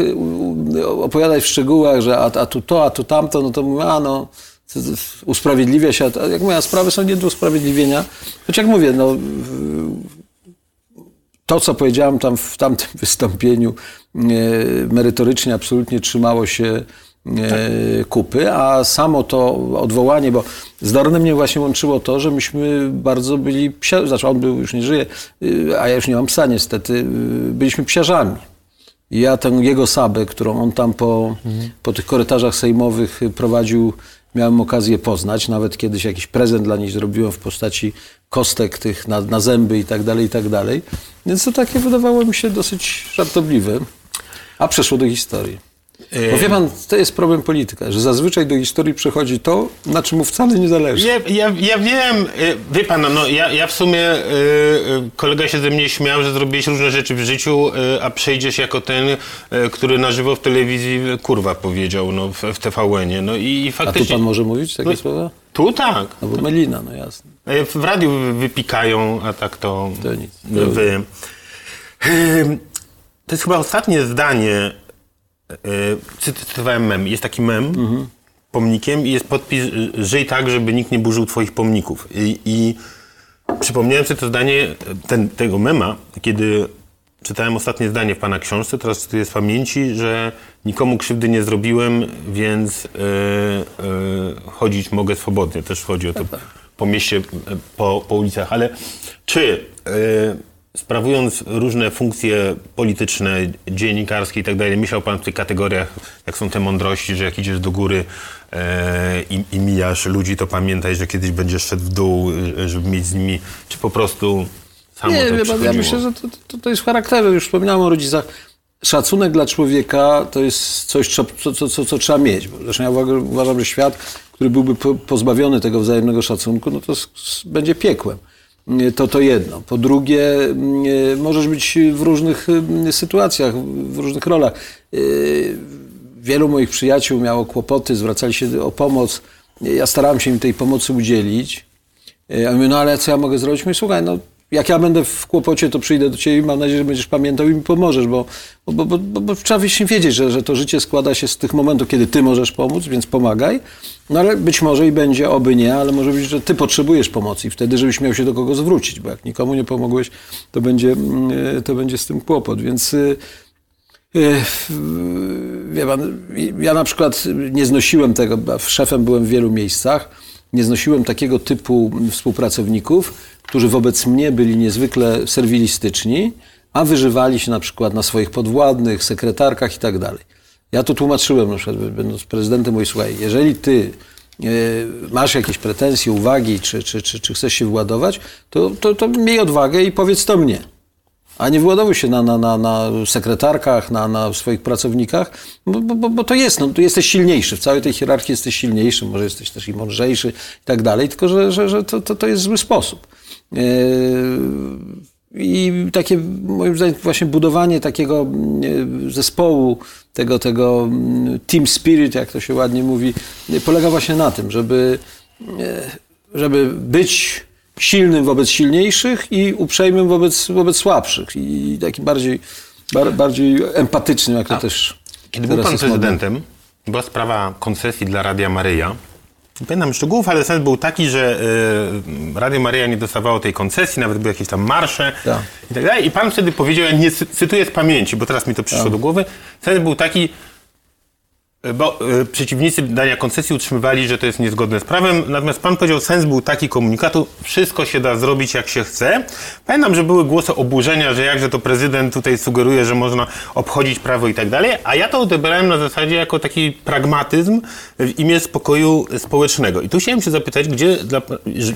opowiadać w szczegółach, że a, a tu to, a tu tamto, no to mówię, a no, usprawiedliwia się, a jak mówię, a sprawy są nie do usprawiedliwienia. Choć jak mówię, no, to, co powiedziałem tam w tamtym wystąpieniu, e, merytorycznie absolutnie trzymało się e, kupy, a samo to odwołanie, bo z Dornem mnie właśnie łączyło to, że myśmy bardzo byli, psia, znaczy on był, już nie żyje, y, a ja już nie mam psa niestety, byliśmy psiarzami. I ja tę jego sabę, którą on tam po, po tych korytarzach sejmowych prowadził, miałem okazję poznać. Nawet kiedyś jakiś prezent dla niej zrobiłem w postaci kostek tych na, na zęby i tak dalej, i tak dalej. Więc to takie wydawało mi się dosyć żartobliwe. A przeszło do historii. Bo wie pan, to jest problem polityka, że zazwyczaj do historii przychodzi to, na czym mu wcale nie zależy. Ja, ja, ja wiem, y, wie pan, no ja, ja w sumie, y, y, kolega się ze mnie śmiał, że zrobiłeś różne rzeczy w życiu, a przejdziesz jako ten, który na żywo w telewizji kurwa powiedział, no w, w TVN-ie, no i, i A tu faktycznie... pan może mówić takie No, słowa? Tu tak. No bo Melina, no jasne. W radiu wy- wypikają, a tak to... To nic. Wy. To jest chyba ostatnie zdanie, y, cy- cytowałem mem, jest taki mem, Mhm. pomnikiem i jest podpis, żyj tak, żeby nikt nie burzył twoich pomników. I, i przypomniałem sobie to zdanie, ten, tego mema, kiedy czytałem ostatnie zdanie w pana książce, teraz cytuję z pamięci, że nikomu krzywdy nie zrobiłem, więc y, y, chodzić mogę swobodnie. Też chodzi o to po mieście, po, po ulicach. Ale czy y, sprawując różne funkcje polityczne, dziennikarskie i tak dalej, myślał pan w tych kategoriach, jak są te mądrości, że jak idziesz do góry e, i, i mijasz ludzi, to pamiętaj, że kiedyś będziesz szedł w dół, e, żeby mieć z nimi, czy po prostu samo Nie, to pan, ja myślę, że to, to, to jest w charakterze. Już wspominałem o rodzicach. Szacunek dla człowieka to jest coś, co, co, co, co, trzeba mieć. Bo Zresztą ja uważam, że świat, który byłby po, pozbawiony tego wzajemnego szacunku, no to będzie piekłem. To to jedno. Po drugie, nie, możesz być w różnych y, sytuacjach, w różnych rolach. Y, Wielu moich przyjaciół miało kłopoty, zwracali się o pomoc. Ja starałem się im tej pomocy udzielić. E, Ja mówię, no ale co ja mogę zrobić? Mówię, słuchaj, no jak ja będę w kłopocie, to przyjdę do ciebie i mam nadzieję, że będziesz pamiętał i mi pomożesz, bo, bo, bo, bo, trzeba wiedzieć, że, że to życie składa się z tych momentów, kiedy ty możesz pomóc, więc pomagaj. No ale być może i będzie, oby nie, ale może być, że ty potrzebujesz pomocy i wtedy, żebyś miał się do kogo zwrócić, bo jak nikomu nie pomogłeś, to będzie, mm, to będzie z tym kłopot, więc... y, y, Wie pan, ja na przykład nie znosiłem tego, szefem byłem w wielu miejscach, nie znosiłem takiego typu współpracowników, którzy wobec mnie byli niezwykle serwilistyczni, a wyżywali się na przykład na swoich podwładnych, sekretarkach i tak dalej. Ja to tłumaczyłem na przykład, będąc prezydentem, mówię, słuchaj, jeżeli ty e, masz jakieś pretensje, uwagi, czy, czy, czy, czy chcesz się władować, to, to, to miej odwagę i powiedz to mnie. A nie wyładowuj się na, na, na, na sekretarkach, na, na swoich pracownikach, bo, bo- bo, bo to jest, no, tu jesteś silniejszy, w całej tej hierarchii jesteś silniejszy, może jesteś też i mądrzejszy i tak dalej, tylko że, że, że to, to, to jest zły sposób. Yy, I takie, moim zdaniem, właśnie budowanie takiego yy, zespołu, tego, tego mm, team spirit, jak to się ładnie mówi, polega właśnie na tym, żeby, yy, żeby być silnym wobec silniejszych i uprzejmym wobec, wobec słabszych. I taki bardziej, bar, bardziej empatycznym, jak to też Kiedy był pan jest modne. prezydentem, była sprawa koncesji dla Radia Maryja. Nie pamiętam szczegółów, ale sens był taki, że y, Radio Maryja nie dostawało tej koncesji, nawet były jakieś tam marsze Tak. i tak dalej. I pan wtedy powiedział, ja nie cy- cytuję z pamięci, bo teraz mi to przyszło Tak. do głowy, sens był taki, bo y, przeciwnicy dania koncesji utrzymywali, że to jest niezgodne z prawem, natomiast pan powiedział, sens był taki komunikatu, wszystko się da zrobić jak się chce. Pamiętam, że były głosy oburzenia, że jakże to prezydent tutaj sugeruje, że można obchodzić prawo i tak dalej, a ja to odebrałem na zasadzie jako taki pragmatyzm w imię spokoju społecznego. I tu chciałem się zapytać, gdzie dla... że-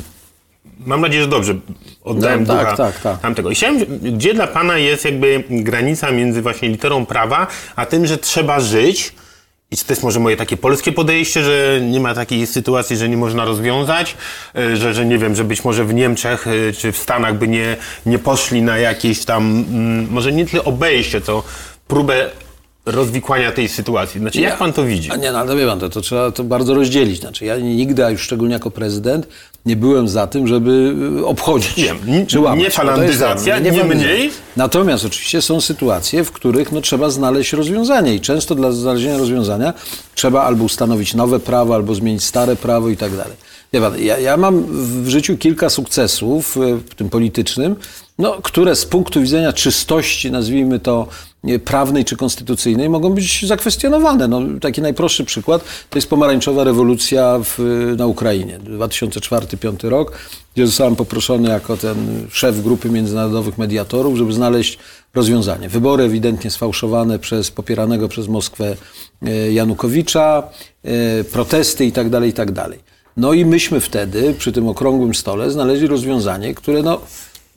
Mam nadzieję, że dobrze oddałem No, tak, ducha tak, tak. tamtego. I chciałem, gdzie dla Pana jest jakby granica między właśnie literą prawa, a tym, że trzeba żyć, i czy to jest może moje takie polskie podejście, że nie ma takiej sytuacji, że nie można rozwiązać, y, że, że nie wiem, że być może w Niemczech y, czy w Stanach by nie, nie poszli na jakieś tam, mm, może nie tyle obejście, co próbę rozwikłania tej sytuacji. Znaczy, jak Pan to widzi? Nie, no ale wie pan, to, to trzeba to bardzo rozdzielić. Znaczy, ja nigdy, a już szczególnie jako prezydent, nie byłem za tym, żeby y, obchodzić. Wiem, czy łamać. nie No falandyzacja, nie falandyzacja. mniej. Natomiast oczywiście są sytuacje, w których no, trzeba znaleźć rozwiązanie i często dla znalezienia rozwiązania trzeba albo ustanowić nowe prawo, albo zmienić stare prawo i tak dalej. Wie pan, ja, ja mam w życiu kilka sukcesów, y, w tym politycznym, no, które z punktu widzenia czystości, nazwijmy to, prawnej czy konstytucyjnej, mogą być zakwestionowane. No, taki najprostszy przykład to jest pomarańczowa rewolucja w, na Ukrainie, 2004-2005 rok, gdzie zostałem poproszony jako ten szef grupy międzynarodowych mediatorów, żeby znaleźć rozwiązanie. Wybory ewidentnie sfałszowane przez popieranego przez Moskwę e, Janukowicza, e, protesty itd., itd. No i myśmy wtedy przy tym okrągłym stole znaleźli rozwiązanie, które no,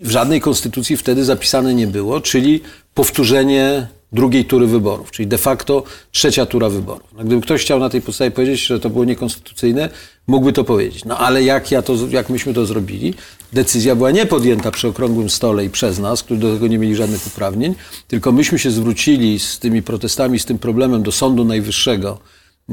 w żadnej konstytucji wtedy zapisane nie było, czyli powtórzenie drugiej tury wyborów, czyli de facto trzecia tura wyborów. No, gdyby ktoś chciał na tej podstawie powiedzieć, że to było niekonstytucyjne, mógłby to powiedzieć. No ale jak, ja to, jak myśmy to zrobili, decyzja była nie podjęta przy okrągłym stole i przez nas, którzy do tego nie mieli żadnych uprawnień, tylko myśmy się zwrócili z tymi protestami, z tym problemem do Sądu Najwyższego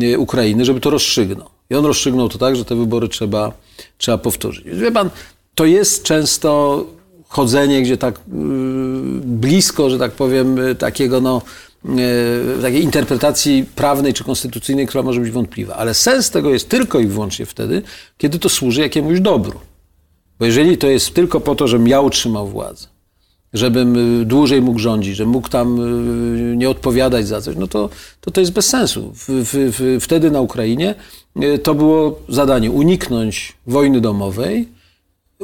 e, Ukrainy, żeby to rozstrzygnął. I on rozstrzygnął to tak, że te wybory trzeba, trzeba powtórzyć. Wie pan, to jest często chodzenie, gdzie tak y, blisko, że tak powiem, y, takiego no, y, takiej interpretacji prawnej czy konstytucyjnej, która może być wątpliwa. Ale sens tego jest tylko i wyłącznie wtedy, kiedy to służy jakiemuś dobru. Bo jeżeli to jest tylko po to, żebym ja utrzymał władzę, żebym dłużej mógł rządzić, że mógł tam nie odpowiadać za coś, no to to, to jest bez sensu. W, w, w, wtedy na Ukrainie to było zadanie uniknąć wojny domowej,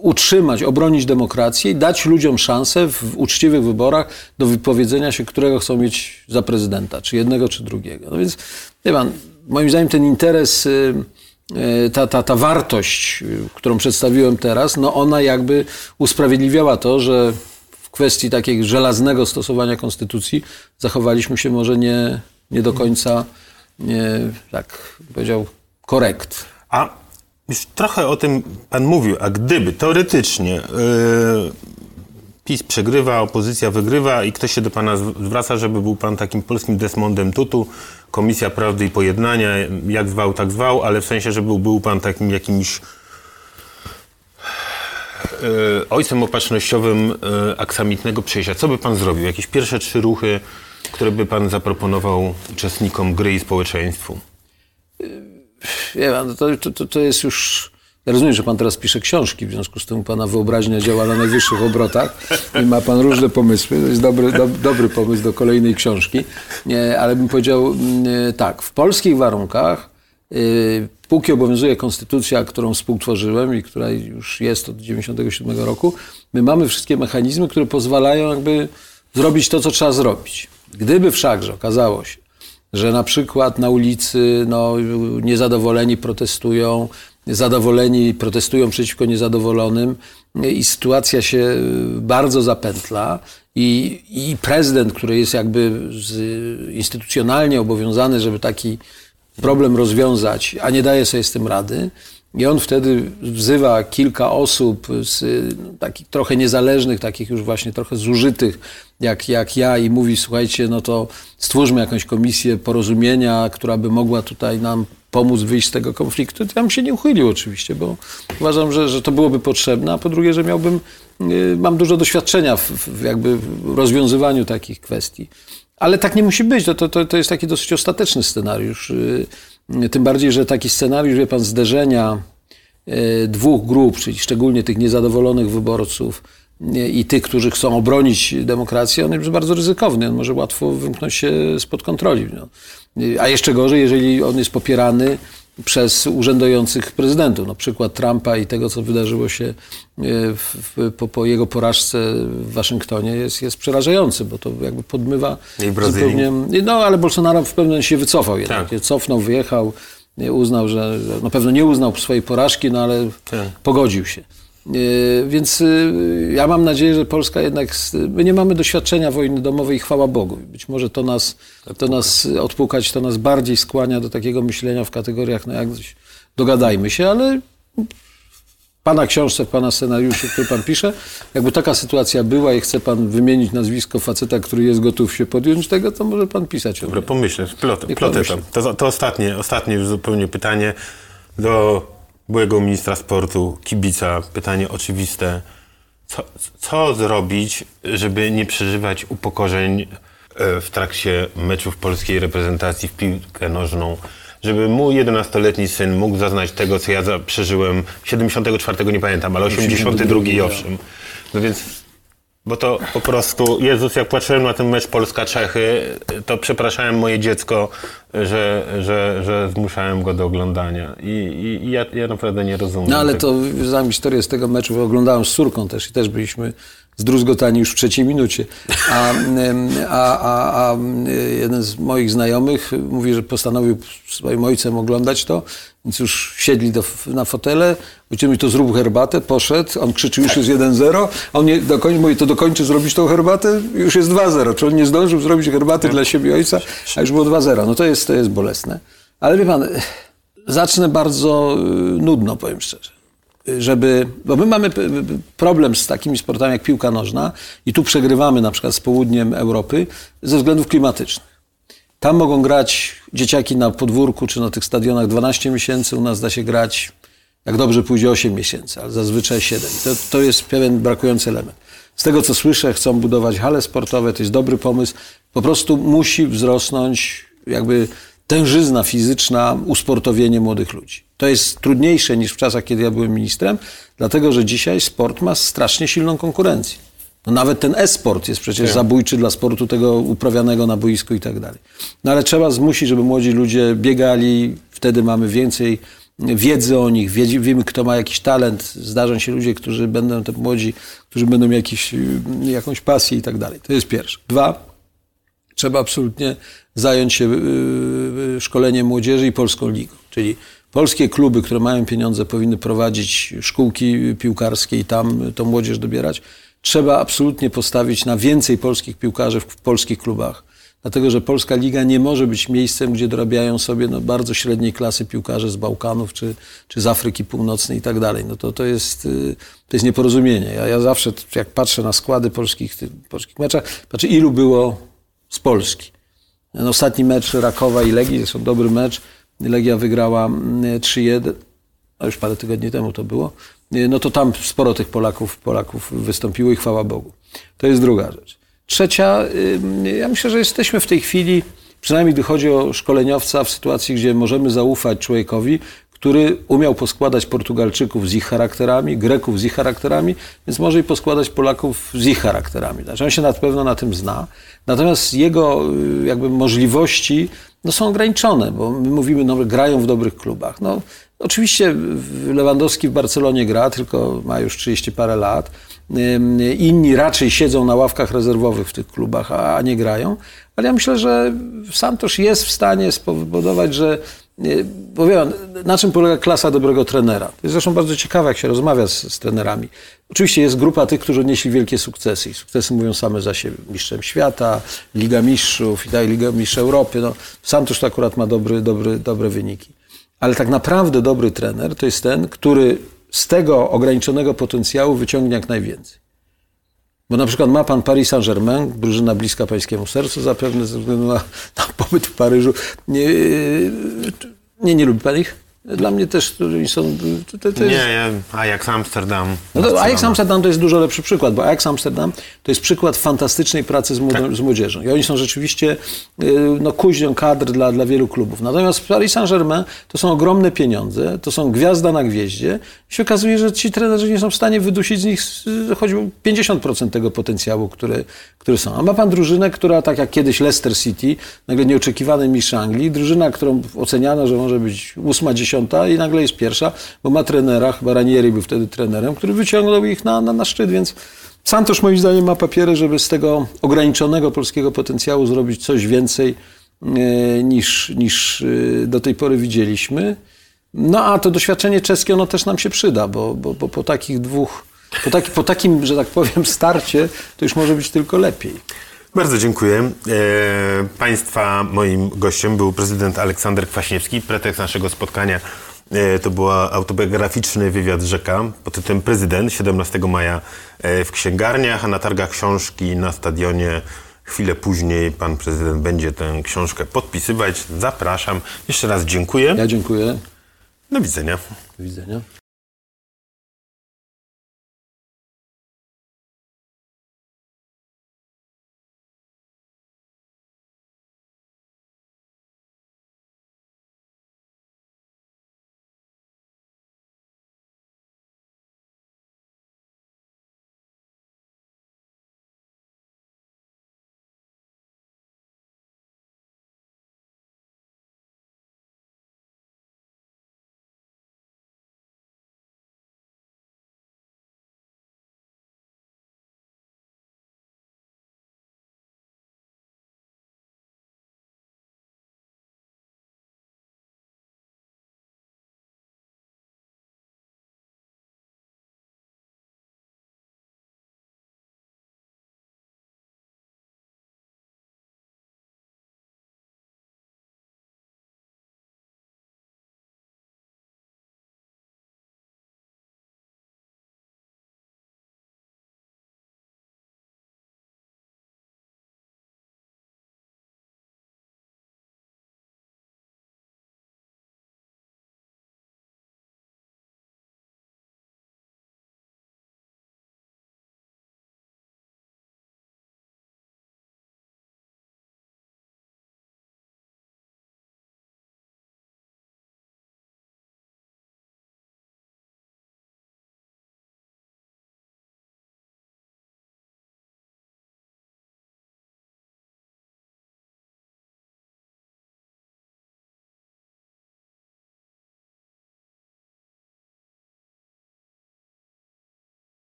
utrzymać, obronić demokrację i dać ludziom szansę w uczciwych wyborach do wypowiedzenia się, którego chcą mieć za prezydenta, czy jednego, czy drugiego. No więc, wie pan, moim zdaniem ten interes, y, y, ta, ta, ta wartość, y, którą przedstawiłem teraz, no ona jakby usprawiedliwiała to, że w kwestii takiego żelaznego stosowania konstytucji zachowaliśmy się może nie, nie do końca, nie, tak powiedział, korekt. A już trochę o tym pan mówił, a gdyby teoretycznie yy, PiS przegrywa, opozycja wygrywa i ktoś się do pana zwraca, żeby był pan takim polskim Desmondem Tutu, Komisja Prawdy i Pojednania, jak zwał, tak zwał, ale w sensie, że był, pan takim jakimś yy, ojcem opatrznościowym yy, aksamitnego przejścia. Co by pan zrobił? Jakieś pierwsze trzy ruchy, które by pan zaproponował uczestnikom gry i społeczeństwu? Wie pan, to, to, to jest już... Ja rozumiem, że pan teraz pisze książki, w związku z tym pana wyobraźnia działa na najwyższych obrotach i ma pan różne pomysły. To jest dobry, do, dobry pomysł do kolejnej książki. Nie, ale bym powiedział nie, tak, w polskich warunkach, y, póki obowiązuje konstytucja, którą współtworzyłem i która już jest od 1997 roku, my mamy wszystkie mechanizmy, które pozwalają jakby zrobić to, co trzeba zrobić. Gdyby wszakże okazało się, że na przykład na ulicy no, niezadowoleni protestują, zadowoleni protestują przeciwko niezadowolonym i sytuacja się bardzo zapętla i, i prezydent, który jest jakby z, instytucjonalnie obowiązany, żeby taki problem rozwiązać, a nie daje sobie z tym rady, i on wtedy wzywa kilka osób z no, takich trochę niezależnych, takich już właśnie trochę zużytych, jak, jak ja, i mówi: Słuchajcie, no to stwórzmy jakąś komisję porozumienia, która by mogła tutaj nam pomóc wyjść z tego konfliktu. Ja bym się nie uchylił oczywiście, bo uważam, że, że to byłoby potrzebne, a po drugie, że miałbym, y, mam dużo doświadczenia w, w jakby rozwiązywaniu takich kwestii. Ale tak nie musi być. To, to, to jest taki dosyć ostateczny scenariusz. Tym bardziej, że taki scenariusz, wie pan, zderzenia e, dwóch grup, czyli szczególnie tych niezadowolonych wyborców e, i tych, którzy chcą obronić demokrację, on jest bardzo ryzykowny. On może łatwo wymknąć się spod kontroli. No. A jeszcze gorzej, jeżeli on jest popierany przez urzędujących prezydentów. No, przykład Trumpa i tego, co wydarzyło się e, w, w, po, po, jego porażce w Waszyngtonie jest, jest przerażający, bo to jakby podmywa I zupełnie... No, ale Bolsonaro w pewnym się wycofał jednak. Tak. Cofnął, wyjechał, uznał, że... Na pewno nie uznał swojej porażki, no ale Tak. pogodził się. E, Więc e, ja mam nadzieję, że Polska jednak. My nie mamy doświadczenia wojny domowej, chwała Bogu. Być może to nas, to nas odpukać, to nas bardziej skłania do takiego myślenia w kategoriach, no jak dogadajmy się, ale w pana książce, w pana scenariuszu, który pan pisze, jakby taka sytuacja była i chce pan wymienić nazwisko faceta, który jest gotów się podjąć tego, to może pan pisać Dobra, pomyślę, plotę, plotę tam. To, to ostatnie, ostatnie już zupełnie pytanie do byłego ministra sportu, kibica. Pytanie oczywiste. Co, co zrobić, żeby nie przeżywać upokorzeń e, w trakcie meczów polskiej reprezentacji w piłkę nożną? Żeby mój 11-letni syn mógł zaznać tego, co ja przeżyłem 74 nie pamiętam, ale 82 i owszem. No więc bo to po prostu, Jezus, jak patrzyłem na ten mecz Polska-Czechy, to przepraszałem moje dziecko że, że, że zmuszałem go do oglądania. I, i, i ja, ja naprawdę nie rozumiem. No ale tego. to znam historię z tego meczu, bo oglądałem z córką też i też byliśmy zdruzgotani już w trzeciej minucie. A, a, a, a jeden z moich znajomych mówi, że postanowił swoim ojcem oglądać to, więc już siedli do, na fotele, ojciec mi to zrób herbatę, poszedł, on krzyczy już jest 1-0, a on nie dokończy, mówi to dokończy zrobić tą herbatę, już jest 2-0. Czy on nie zdążył zrobić herbaty dla siebie ojca, a już było 2-0. No to jest, to jest bolesne. Ale wie pan, zacznę bardzo y, nudno, powiem szczerze żeby, bo my mamy problem z takimi sportami jak piłka nożna i tu przegrywamy na przykład z południem Europy ze względów klimatycznych. Tam mogą grać dzieciaki na podwórku czy na tych stadionach 12 miesięcy, u nas da się grać, jak dobrze pójdzie 8 miesięcy, ale zazwyczaj 7. To, to jest pewien brakujący element. Z tego co słyszę, chcą budować hale sportowe, to jest dobry pomysł. Po prostu musi wzrosnąć jakby tężyzna fizyczna, usportowienie młodych ludzi. To jest trudniejsze niż w czasach, kiedy ja byłem ministrem, dlatego że dzisiaj sport ma strasznie silną konkurencję. No nawet ten e-sport jest przecież zabójczy dla sportu tego uprawianego na boisku i tak dalej. No ale trzeba zmusić, żeby młodzi ludzie biegali, wtedy mamy więcej wiedzy o nich, wiemy, kto ma jakiś talent. Zdarzą się ludzie, którzy będą, te młodzi, którzy będą jakiś, y, jakąś pasję i tak dalej. To jest pierwsze. Dwa, trzeba absolutnie zająć się y, y, szkoleniem młodzieży i polską ligą. Czyli polskie kluby, które mają pieniądze, powinny prowadzić szkółki piłkarskie i tam tą młodzież dobierać. Trzeba absolutnie postawić na więcej polskich piłkarzy w, polskich klubach. Dlatego, że polska liga nie może być miejscem, gdzie dorabiają sobie no, bardzo średniej klasy piłkarze z Bałkanów czy, czy z Afryki Północnej i tak dalej. No to, to, jest, y, to jest nieporozumienie. Ja, ja zawsze, jak patrzę na składy polskich, polskich meczach, patrzę ilu było z Polski. Ten ostatni mecz Rakowa i Legii, zresztą dobry mecz. Legia wygrała mm, 3-1, a już parę tygodni temu to było. No to tam sporo tych Polaków, Polaków wystąpiło i chwała Bogu. To jest druga rzecz. Trzecia, ja myślę, że jesteśmy w tej chwili, przynajmniej gdy chodzi o szkoleniowca, w sytuacji, gdzie możemy zaufać człowiekowi, który umiał poskładać Portugalczyków z ich charakterami, Greków z ich charakterami, więc może i poskładać Polaków z ich charakterami. Znaczy on się na pewno na tym zna. Natomiast jego y, jakby możliwości no, są ograniczone, bo my mówimy, no, grają w dobrych klubach. No, oczywiście Lewandowski w Barcelonie gra, tylko ma już 30 parę lat. Inni raczej siedzą na ławkach rezerwowych w tych klubach, a nie grają. Ale ja myślę, że Santosz jest w stanie spowodować, że bo wie na czym polega klasa dobrego trenera? To jest zresztą bardzo ciekawe, jak się rozmawia z, z trenerami. Oczywiście jest grupa tych, którzy odnieśli wielkie sukcesy i sukcesy mówią same za siebie. Mistrzem świata, Liga Mistrzów i Liga Mistrzów Europy. No, Santosz to akurat ma dobry, dobry, dobre wyniki. Ale tak naprawdę dobry trener to jest ten, który z tego ograniczonego potencjału wyciągnie jak najwięcej. Bo na przykład ma pan Paris Saint-Germain, drużyna bliska pańskiemu sercu zapewne ze względu na, na pobyt w Paryżu. Nie, nie, nie lubi pan ich? Dla mnie też oni są... To, to jest, Nie, ja, Ajax Amsterdam. no to Ajax. Amsterdam to jest dużo lepszy przykład, bo Ajax Amsterdam to jest przykład fantastycznej pracy z, młodo- z młodzieżą. I oni są rzeczywiście y, no, kuźnią kadr dla, dla wielu klubów. Natomiast Paris Saint-Germain to są ogromne pieniądze, to są gwiazda na gwieździe. I się okazuje, że ci trenerzy nie są w stanie wydusić z nich choćby 50% tego potencjału, który, który są. A ma pan drużynę, która tak jak kiedyś Leicester City, nagle nieoczekiwany mistrz Anglii, drużyna, którą oceniano, że może być ósma, dziesiąta i nagle jest pierwsza, bo ma trenera, chyba Ranieri był wtedy trenerem, który wyciągnął ich na, na, na szczyt, więc Santosz moim zdaniem ma papiery, żeby z tego ograniczonego polskiego potencjału zrobić coś więcej e, niż, niż e, do tej pory widzieliśmy. No a to doświadczenie czeskie, ono też nam się przyda, bo, bo, bo po takich dwóch, po, taki, po takim, że tak powiem, starcie, to już może być tylko lepiej. Bardzo dziękuję. E, państwa moim gościem był prezydent Aleksander Kwaśniewski. Pretekst naszego spotkania e, to był autobiograficzny wywiad rzeka pod tytułem Prezydent 17 maja e, w księgarniach, a na targach książki na stadionie chwilę później pan prezydent będzie tę książkę podpisywać. Zapraszam. Jeszcze raz dziękuję. Ja dziękuję. Do widzenia. Do widzenia.